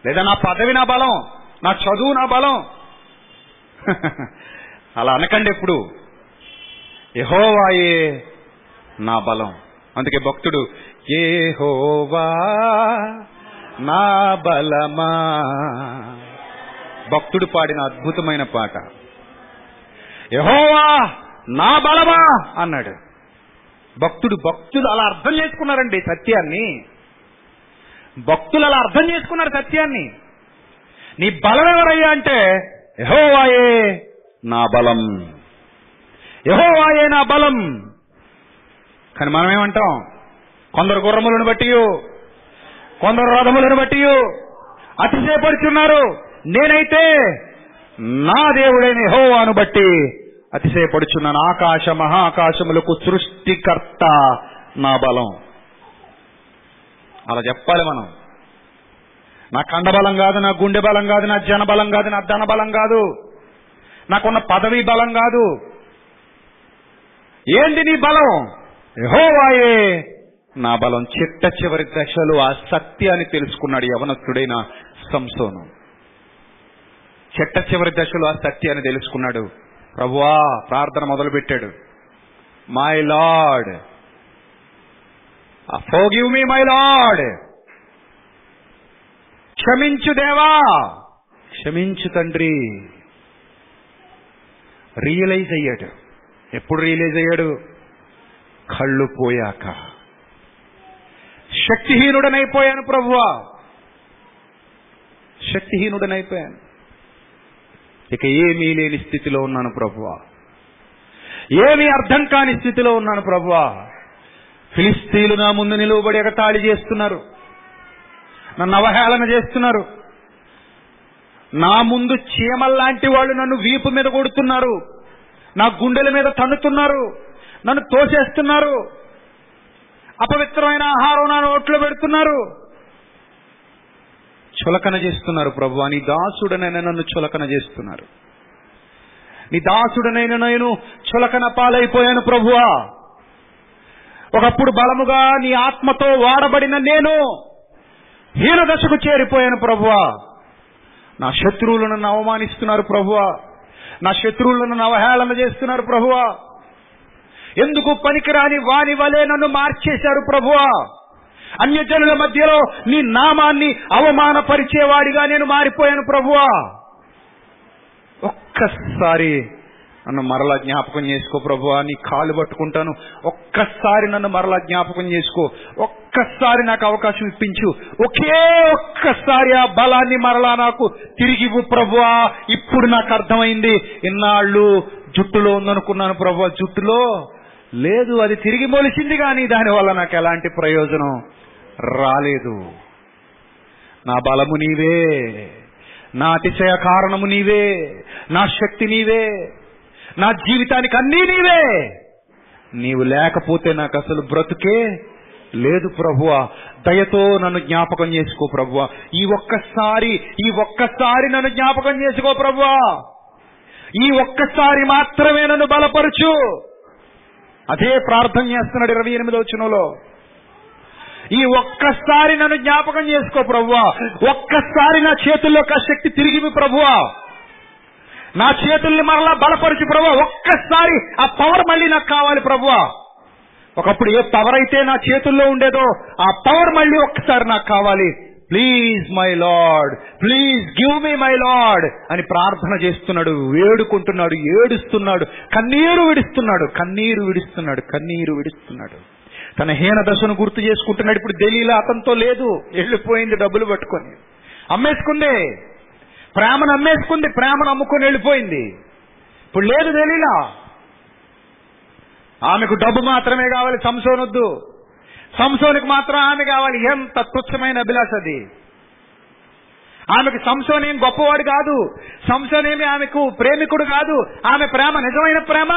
లేదా నా పదవి నా బలం నా చదువు నా బలం. అలా అనకండి ఎప్పుడు. యహోవాయే నా బలం. అందుకే భక్తుడు ఏ హోవా నా బలమా? భక్తుడు పాడిన అద్భుతమైన పాట. యహోవా నా బలమా? అన్నాడు. భక్తుడు భక్తులు అలా అర్థం చేసుకున్నారండి సత్యాన్ని. భక్తులు అలా అర్థం చేసుకున్నారు సత్యాన్ని. నీ బలం ఎవరయ్యా అంటే యహోవాయే నా బలం. యహోవాయే నా బలం. కానీ మనం ఏమంటాం కొందరు గుర్రములను బట్టి కొందరు రథములను బట్టి అతిశయపడుచున్నారు. నేనైతే నా దేవుడైన హోవాను బట్టి అతిశయపడుచున్నాను. ఆకాశ మహాకాశములకు సృష్టికర్త నా బలం. అలా చెప్పాలి మనం. నా కండబలం కాదు నా గుండె బలం కాదు నా జన బలం కాదు నా ధన బలం కాదు. నాకున్న పదవి బలం కాదు. ఏంటి నీ బలం? హోవాయే నా బలం చిట్ట చివరి దశలో ఆ సత్యాన్ని తెలుసుకున్నాడు యవనస్తుడైన సంసోను. చిట్ట చివరి దశలో ఆ సత్యాన్ని తెలుసుకున్నాడు. ప్రభువా ప్రార్థన మొదలుపెట్టాడు. My lord forgive me my lord క్షమించు దేవా. క్షమించు తండ్రి. రియలైజ్ అయ్యాడు. ఎప్పుడు రియలైజ్ అయ్యాడు? కళ్ళు పోయాక. శక్తిహీనుడనైపోయాను ప్రభువా. శక్తిహీనుడనైపోయాను. ఇక ఏమీ లేని స్థితిలో ఉన్నాను ప్రభువా. ఏమీ అర్థం కాని స్థితిలో ఉన్నాను ప్రభువా. ఫిలిస్తీన్లు నా ముందు నిలువబడి ఎగతాళి చేస్తున్నారు. నన్ను అవహేళన చేస్తున్నారు. నా ముందు చీమల్లాంటి వాళ్ళు నన్ను వీపు మీద కొడుతున్నారు. నా గుండెల మీద తన్నుతున్నారు. నన్ను తోసేస్తున్నారు. అపవిత్రమైన ఆహారం నా నోట్లో పెడుతున్నారు. చులకన చేస్తున్నారు ప్రభు. నీ దాసుడనైనా నన్ను చులకన చేస్తున్నారు. నీ దాసుడనైన నేను చులకన పాలైపోయాను ప్రభువా. ఒకప్పుడు బలముగా నీ ఆత్మతో వాడబడిన నేను హీన దశకు చేరిపోయాను ప్రభువా. నా శత్రువులను అవమానిస్తున్నారు ప్రభువా. నా శత్రువులను అవహేళన చేస్తున్నారు ప్రభువా. ఎందుకు పనికిరాని వాని వలె నన్ను మార్చేశారు ప్రభువా? అన్యజనుల మధ్యలో నీ నామాన్ని అవమానపరిచేవాడిగా నేను మారిపోయాను ప్రభువా? ఒక్కసారి నన్ను మరలా జ్ఞాపకం చేసుకో ప్రభువా నీ కాలు పట్టుకుంటాను. ఒక్కసారి నన్ను మరలా జ్ఞాపకం చేసుకో. ఒక్కసారి నాకు అవకాశం ఇప్పించు. ఒకే ఒక్కసారి ఆ బలాన్ని మరలా నాకు తిరిగి ప్రభువా. ఇప్పుడు నాకు అర్థమైంది. ఇన్నాళ్ళు జుట్టులో ఉందనుకున్నాను ప్రభువా జుట్టులో. లేదు అది తిరిగి మొలిచింది కానీ దానివల్ల నాకు ఎలాంటి ప్రయోజనం రాలేదు. నా బలము నీవే నా అతిశయ కారణము నీవే నా శక్తి నీవే నా జీవితానికి అన్నీ నీవే. నీవు లేకపోతే నాకు అసలు బ్రతుకే లేదు ప్రభువ. దయతో నన్ను జ్ఞాపకం చేసుకో ప్రభువ. ఈ ఒక్కసారి ఈ ఒక్కసారి నన్ను జ్ఞాపకం చేసుకో ప్రభువ. ఈ ఒక్కసారి మాత్రమే నన్ను బలపరచు. అదే ప్రార్థన చేస్తున్నాడు ఇరవై ఎనిమిదో చినులో ఈ ఒక్కసారి నన్ను జ్ఞాపకం చేసుకో ప్రభువా. ఒక్కసారి నా చేతుల్లోకి ఆ శక్తి తిరిగి ప్రభువా. నా చేతుల్ని మరలా బలపరచు ప్రభువా. ఒక్కసారి ఆ పవర్ మళ్ళీ నాకు కావాలి ప్రభువా. ఒకప్పుడు ఏ పవర్ అయితే నా చేతుల్లో ఉండేదో ఆ పవర్ మళ్ళీ ఒక్కసారి నాకు కావాలి. Please my lord please give me my lord అని ప్రార్థన చేస్తున్నాడు వేడుకుంటున్నాడు ఏడుస్తున్నాడు కన్నీరు విడుస్తున్నాడు కన్నీరు విడుస్తున్నాడు కన్నీరు విడుస్తున్నాడు. తన హీన దశను గుర్తు చేసుకుంటున్నాడు. ఇప్పుడు ఢిల్లీలో అతనితో లేదు. వెళ్ళిపోయింది డబ్బులు పట్టుకొని. అమ్మేసుకుంది. ప్రేమను అమ్మేసుకుంది. ప్రేమను అమ్ముకొని వెళ్ళిపోయింది. ఇప్పుడు లేదు ఢిల్లీలో ఆమెకు డబ్బు మాత్రమే కావాలి. సంసోనొద్దు సంసోనికి మాత్రం ఆమె కావాలి. ఎంత తుచ్చమైన అభిలాష అది. ఆమెకు సంసోన్ ఏం గొప్పవాడు కాదు. సంసోన్ ఏమి ఆమెకు ప్రేమికుడు కాదు. ఆమె ప్రేమ నిజమైన ప్రేమ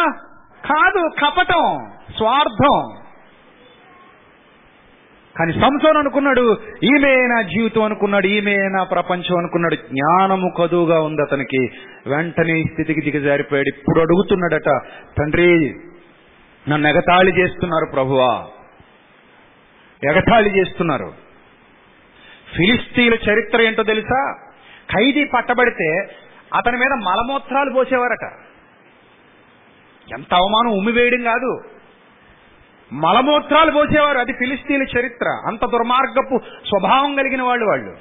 కాదు. కపటం స్వార్థం. కానీ సంసోన్ అనుకున్నాడు ఈమె నా జీవితం అనుకున్నాడు ఈమె నా ప్రపంచం అనుకున్నాడు. జ్ఞానము కదువుగా ఉంది అతనికి. వెంటనే స్థితికి దిగజారిపోయాడు. ఇప్పుడు అడుగుతున్నాడట తండ్రి నన్ను ఎగతాళి చేస్తున్నారు ప్రభువా. ఎగతాళి చేస్తున్నారు. ఫిలిస్తీన్ల చరిత్ర ఏంటో తెలుసా? ఖైదీ పట్టబడితే అతని మీద మలమూత్రాలు పోసేవారట. ఎంత అవమానం ఉమ్మివేయడం కాదు. మలమూత్రాలు పోసేవారు అది ఫిలిస్తీన్ల చరిత్ర. అంత దుర్మార్గపు స్వభావం కలిగిన వాళ్ళు వాళ్ళు.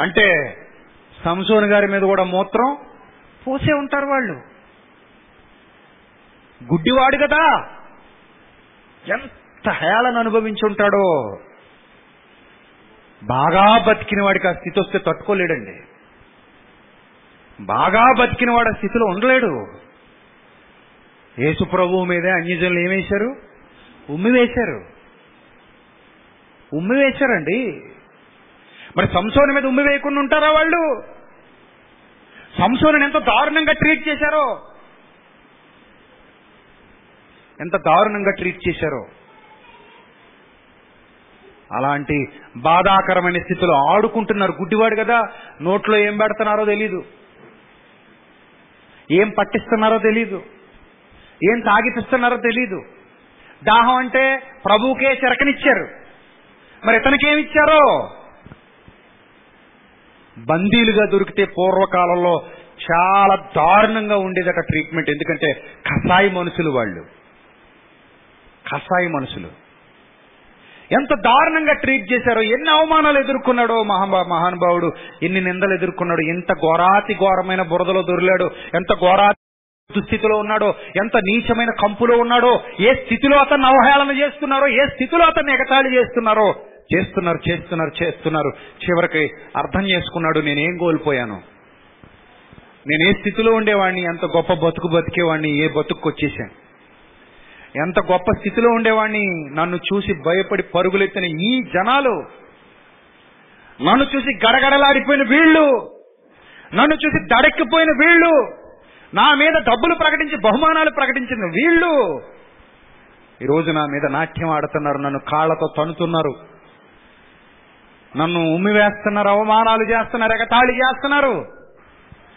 అంటే సంసోన్ గారి మీద కూడా మూత్రం పోసే ఉంటారు వాళ్ళు. గుడ్డివాడు కదా. ఎంత హేళను అనుభవించి ఉంటాడో బాగా బతికిన వాడికి ఆ స్థితి వస్తే తట్టుకోలేడండి. బాగా బతికిన వాడు ఆ స్థితిలో ఉండలేడు. యేసు ప్రభువు మీదే అన్యజనులు ఏమేశారు ఉమ్మి వేశారు. ఉమ్మి వేశారండి. మరి సంసోని మీద ఉమ్మి వేయకుండా ఉంటారా వాళ్ళు? సంసోని ఎంత దారుణంగా ట్రీట్ చేశారో? ఎంత దారుణంగా ట్రీట్ చేశారో? అలాంటి బాధాకరమైన స్థితిలో ఆడుకుంటున్నారు గుడ్డివాడు కదా నోట్లో ఏం పెడుతున్నారో తెలీదు. ఏం పట్టిస్తున్నారో తెలీదు. ఏం తాగిపిస్తున్నారో తెలీదు. దాహం అంటే ప్రభువుకే చెరకనిచ్చారు. మరి ఇతనికేమిచ్చారో బందీలుగా దొరికితే పూర్వకాలంలో చాలా దారుణంగా ఉండేదట ట్రీట్మెంట్. ఎందుకంటే కషాయి మనుషులు వాళ్ళు. కషాయి మనుషులు. ఎంత దారుణంగా ట్రీట్ చేశారో ఎన్ని అవమానాలు ఎదుర్కొన్నాడో మహాబా మహానుభావుడు ఎన్ని నిందలు ఎదుర్కొన్నాడు ఎంత ఘోరాతి ఘోరమైన బురదలో దొరిలాడు ఎంత ఘోరాతి దుస్థితిలో ఉన్నాడో ఎంత నీచమైన కంపులో ఉన్నాడో ఏ స్థితిలో అతన్ని అవహేళన చేస్తున్నారో ఏ స్థితిలో అతన్ని ఎగతాళి చేస్తున్నారో చేస్తున్నారు చేస్తున్నారు చేస్తున్నారు. చివరికి అర్థం చేసుకున్నాడు నేనేం కోల్పోయాను? నేను ఏ స్థితిలో ఉండేవాడిని ఎంత గొప్ప బతుకు బతికేవాడిని ఏ బతుకు వచ్చేసాను? ఎంత గొప్ప స్థితిలో ఉండేవాడిని నన్ను చూసి భయపడి పరుగులెత్తిన ఈ జనాలు. నన్ను చూసి గడగడలాడిపోయిన వీళ్ళు. నన్ను చూసి దడెక్కిపోయిన వీళ్ళు. నా మీద డబ్బులు ప్రకటించి బహుమానాలు ప్రకటించిన వీళ్ళు. ఈరోజు నా మీద నాట్యం ఆడుతున్నారు నన్ను కాళ్ళతో తనుతున్నారు నన్ను ఉమ్మివేస్తున్నారు అవమానాలు చేస్తున్నారు ఎగతాళి చేస్తున్నారు.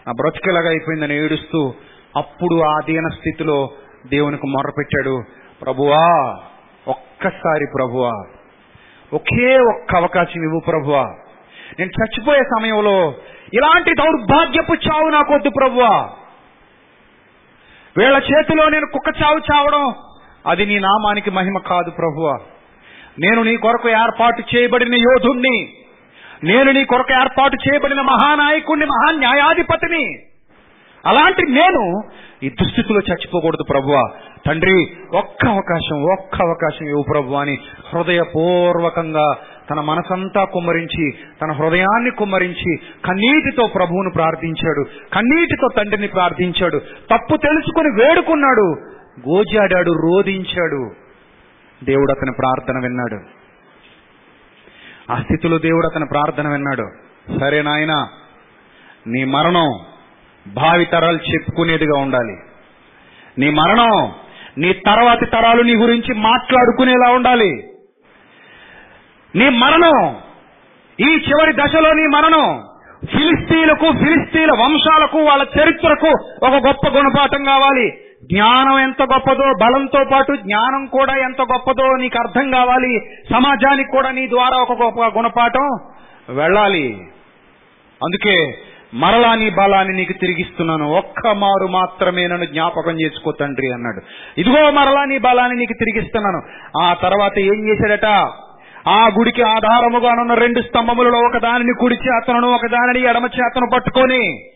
నా బ్రతికెలాగా అయిపోయిందని ఏడుస్తూ అప్పుడు ఆ దీన స్థితిలో దేవునికి మొర్రపెట్టాడు. ప్రభువా ఒక్కసారి ప్రభువా ఒకే ఒక్క అవకాశం ఇవ్వు ప్రభువా. నేను చచ్చిపోయే సమయంలో ఇలాంటి దౌర్భాగ్యపు చావు నాకొద్దు ప్రభువా. వీళ్ళ చేతిలో నేను కుక్క చావు చావడం అది నీ నామానికి మహిమ కాదు ప్రభువా. నేను నీ కొరకు ఏర్పాటు చేయబడిన యోధుణ్ణి. నేను నీ కొరకు ఏర్పాటు చేయబడిన మహానాయకుణ్ణి మహా న్యాయాధిపతిని అలాంటి నేను ఈ దుస్థితిలో చచ్చిపోకూడదు ప్రభువా. తండ్రి ఒక్క అవకాశం ఒక్క అవకాశం ఇవ్వు ప్రభు అని హృదయపూర్వకంగా తన మనసంతా కుమ్మరించి తన హృదయాన్ని కుమ్మరించి కన్నీటితో ప్రభువును ప్రార్థించాడు. కన్నీటితో తండ్రిని ప్రార్థించాడు. తప్పు తెలుసుకుని వేడుకున్నాడు. గోజాడాడు రోధించాడు. దేవుడు అతని ప్రార్థన విన్నాడు. ఆ స్థితిలో దేవుడు అతని ప్రార్థన విన్నాడు. సరే నాయన నీ మరణం భావి తరాలు చెప్పుకునేదిగా ఉండాలి. నీ మరణం నీ తర్వాతి తరాలు నీ గురించి మాట్లాడుకునేలా ఉండాలి. నీ మరణం ఈ చివరి దశలో నీ మరణం ఫిలిస్తీలకు ఫిలిస్తీన్ల వంశాలకు వాళ్ళ చరిత్రకు ఒక గొప్ప గుణపాఠం కావాలి. జ్ఞానం ఎంత గొప్పదో బలంతో పాటు జ్ఞానం కూడా ఎంత గొప్పదో నీకు అర్థం కావాలి. సమాజానికి కూడా నీ ద్వారా ఒక గొప్ప గుణపాఠం వెళ్ళాలి. అందుకే మరలా నీ బలాన్ని నీకు తిరిగిస్తున్నాను. ఒక్క మారు మాత్రమే నన్ను జ్ఞాపకం చేసుకో తండ్రి అన్నాడు. ఇదిగో మరలా నీ బలాన్ని నీకు తిరిగిస్తున్నాను. ఆ తర్వాత ఏం చేశాడట? ఆ గుడికి ఆధారముగానున్న రెండు స్తంభములలో ఒక దానిని కుడి చేతను ఒక దానిని ఎడమ చేతను పట్టుకొని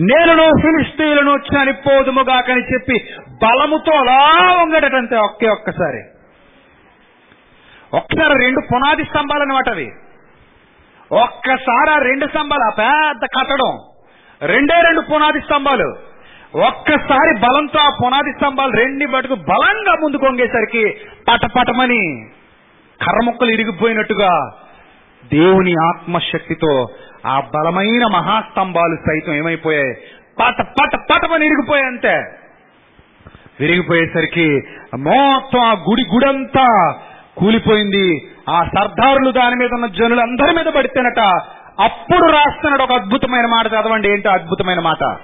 నేనును ఫిలిస్తీన్లను చనిపోదుముగాకని చెప్పి బలముతో అలా వంగడటంతే ఒకే ఒక్కసారి. ఒక్కసారి రెండు పునాది స్తంభాలు అనమాట అవి. ఒక్కసారి ఆ రెండు స్తంభాలు ఆ పెద్ద కట్టడం. రెండే రెండు పునాది స్తంభాలు. ఒక్కసారి బలంతో ఆ పునాది స్తంభాలు రెండు పట్టుకు బలంగా ముందుకు వంగేసరికి పటపటమని కర్రముక్కలు ఇరిగిపోయినట్టుగా దేవుని ఆత్మశక్తితో ఆ బలమైన మహాస్తంభాలు సైతం ఏమైపోయాయి. పట పట పటమని ఇరిగిపోయాయి అంతే. విరిగిపోయేసరికి మొత్తం ఆ గుడి గుడంతా కూలిపోయింది. ఆ సర్దారులు దాని మీద ఉన్న జనులు అందరి మీద పడితేనట అప్పుడు రాస్తున్నాడు ఒక అద్భుతమైన మాట. చదవండి ఏంటో అద్భుతమైన మాట?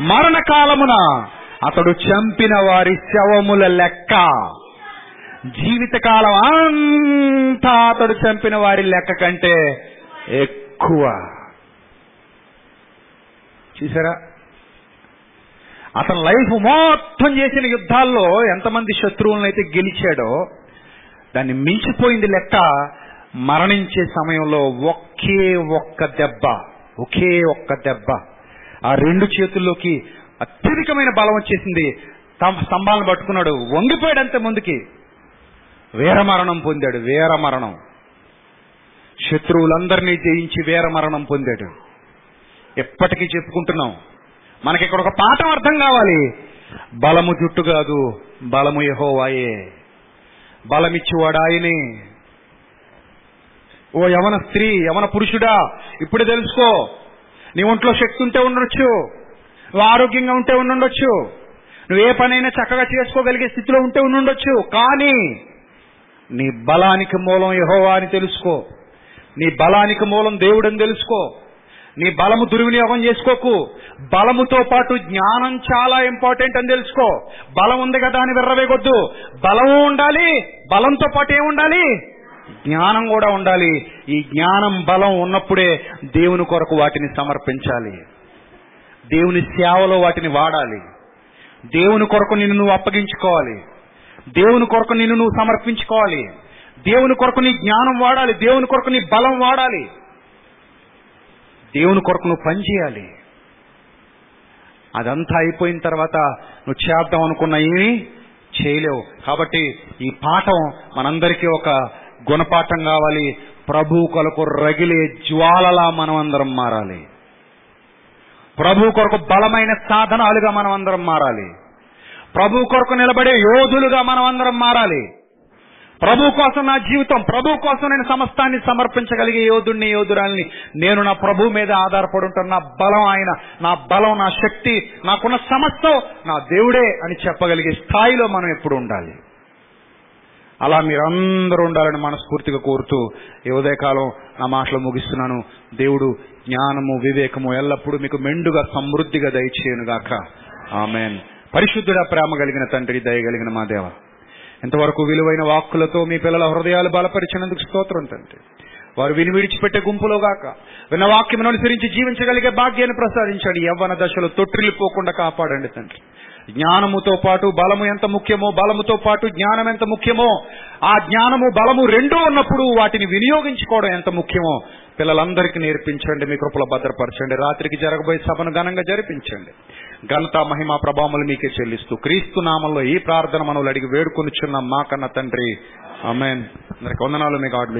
మరణకాలమున అతడు చంపిన వారి శవముల లెక్క. జీవితకాలం అంతా అతడు చంపిన వారి లెక్క కంటే ఎక్కువ. చూసారా? అతని లైఫ్ మొత్తం చేసిన యుద్ధాల్లో ఎంతమంది శత్రువులను అయితే గెలిచాడో దాన్ని మించిపోయింది లెక్క మరణించే సమయంలో ఒకే ఒక్క దెబ్బ ఒకే ఒక్క దెబ్బ. ఆ రెండు చేతుల్లోకి అత్యధికమైన బలం వచ్చేసింది. తమ స్తంభాలను పట్టుకున్నాడు. వంగిపోయాడు అంత ముందుకి వీరమరణం పొందాడు. వీరమరణం శత్రువులందరినీ జయించి వీరమరణం పొందాడు. ఎప్పటికీ చెప్పుకుంటున్నాం. మనకి ఇక్కడ ఒక పాఠం అర్థం కావాలి. బలము జుట్టు కాదు బలము యహోవాయే. బలమిచ్చేవాడు ఆయనే ఓ యవన స్త్రీ యవన పురుషుడా ఇప్పుడు తెలుసుకో. నీ ఒంట్లో శక్తి ఉంటే ఉండొచ్చు. నువ్వు ఆరోగ్యంగా ఉంటే ఉండుండొచ్చు నువ్వు ఏ పనైనా చక్కగా చేసుకోగలిగే స్థితిలో ఉంటే ఉండుండొచ్చు కానీ నీ బలానికి మూలం యహోవా అని తెలుసుకో. నీ బలానికి మూలం దేవుడని తెలుసుకో. నీ బలము దుర్వినియోగం చేసుకోకు. బలముతో పాటు జ్ఞానం చాలా ఇంపార్టెంట్ అని తెలుసుకో. బలం ఉంది కదా అని విర్రవేగొద్దు బలము ఉండాలి బలంతో పాటు ఏముండాలి జ్ఞానం కూడా ఉండాలి. ఈ జ్ఞానం బలం ఉన్నప్పుడే దేవుని కొరకు వాటిని సమర్పించాలి. దేవుని సేవలో వాటిని వాడాలి. దేవుని కొరకు నిన్ను నువ్వు అప్పగించుకోవాలి. దేవుని కొరకు నిన్ను నువ్వు సమర్పించుకోవాలి. దేవుని కొరకు నీ జ్ఞానం వాడాలి. దేవుని కొరకు నీ బలం వాడాలి. దేవుని కొరకు నువ్వు పనిచేయాలి. అదంతా అయిపోయిన తర్వాత నువ్వు చేద్దాం అనుకున్న ఏమి చేయలేవు. కాబట్టి ఈ పాఠం మనందరికీ ఒక గుణపాఠం కావాలి. ప్రభు కొరకు రగిలే జ్వాలలా మనం అందరం మారాలి. ప్రభు కొరకు బలమైన సాధనాలుగా మనం అందరం మారాలి. ప్రభు కొరకు నిలబడే యోధులుగా మనం అందరం మారాలి. ప్రభు కోసం నా జీవితం ప్రభు కోసం నేను సమస్తాన్ని సమర్పించగలిగే యోధుడిని యోధురాల్ని. నేను నా ప్రభు మీద ఆధారపడి ఉంటాను. నా బలం ఆయన నా బలం నా శక్తి నాకున్న సమస్తం నా దేవుడే అని చెప్పగలిగే స్థాయిలో మనం ఎప్పుడు ఉండాలి. అలా మీరందరూ ఉండాలని మనస్ఫూర్తిగా కోరుతూ ఈ ఉదయకాలం నా మాటలు ముగిస్తున్నాను. దేవుడు జ్ఞానము వివేకము ఎల్లప్పుడూ మీకు మెండుగా సమృద్ధిగా దయచేయనుగాక. ఆమెన్. పరిశుద్ధుడ ప్రేమ కలిగిన తండ్రి దయగలిగిన మా దేవ. ఇంతవరకు విలువైన వాక్కులతో మీ పిల్లల హృదయాలు బలపరిచినందుకు స్తోత్రం తండ్రి. వారు విని విడిచిపెట్టే గుంపులోగాక విన్న వాక్యం అనుసరించి జీవించగలిగే భాగ్యాన్ని ప్రసాదించండి. యవ్వన దశలో తొట్టిల్లిపోకుండా కాపాడండి తండ్రి. జ్ఞానముతో పాటు బలము ఎంత ముఖ్యమో బలముతో పాటు జ్ఞానం ఎంత ముఖ్యమో ఆ జ్ఞానము బలము రెండూ ఉన్నప్పుడు వాటిని వినియోగించుకోవడం ఎంత ముఖ్యమో పిల్లలందరికీ నేర్పించండి మీ కృపలో భద్రపరచండి. రాత్రికి జరగబోయే సభను ఘనంగా జరిపించండి. ఘనత మహిమ ప్రభావములు మీకే చెల్లిస్తూ క్రీస్తు నామంలో ఈ ప్రార్థన మనవులు అడిగి వేడుకొనిచున్న మా కన్న తండ్రి. ఆమెన్. అందరికి వందనాలు. మీకు ఆడ్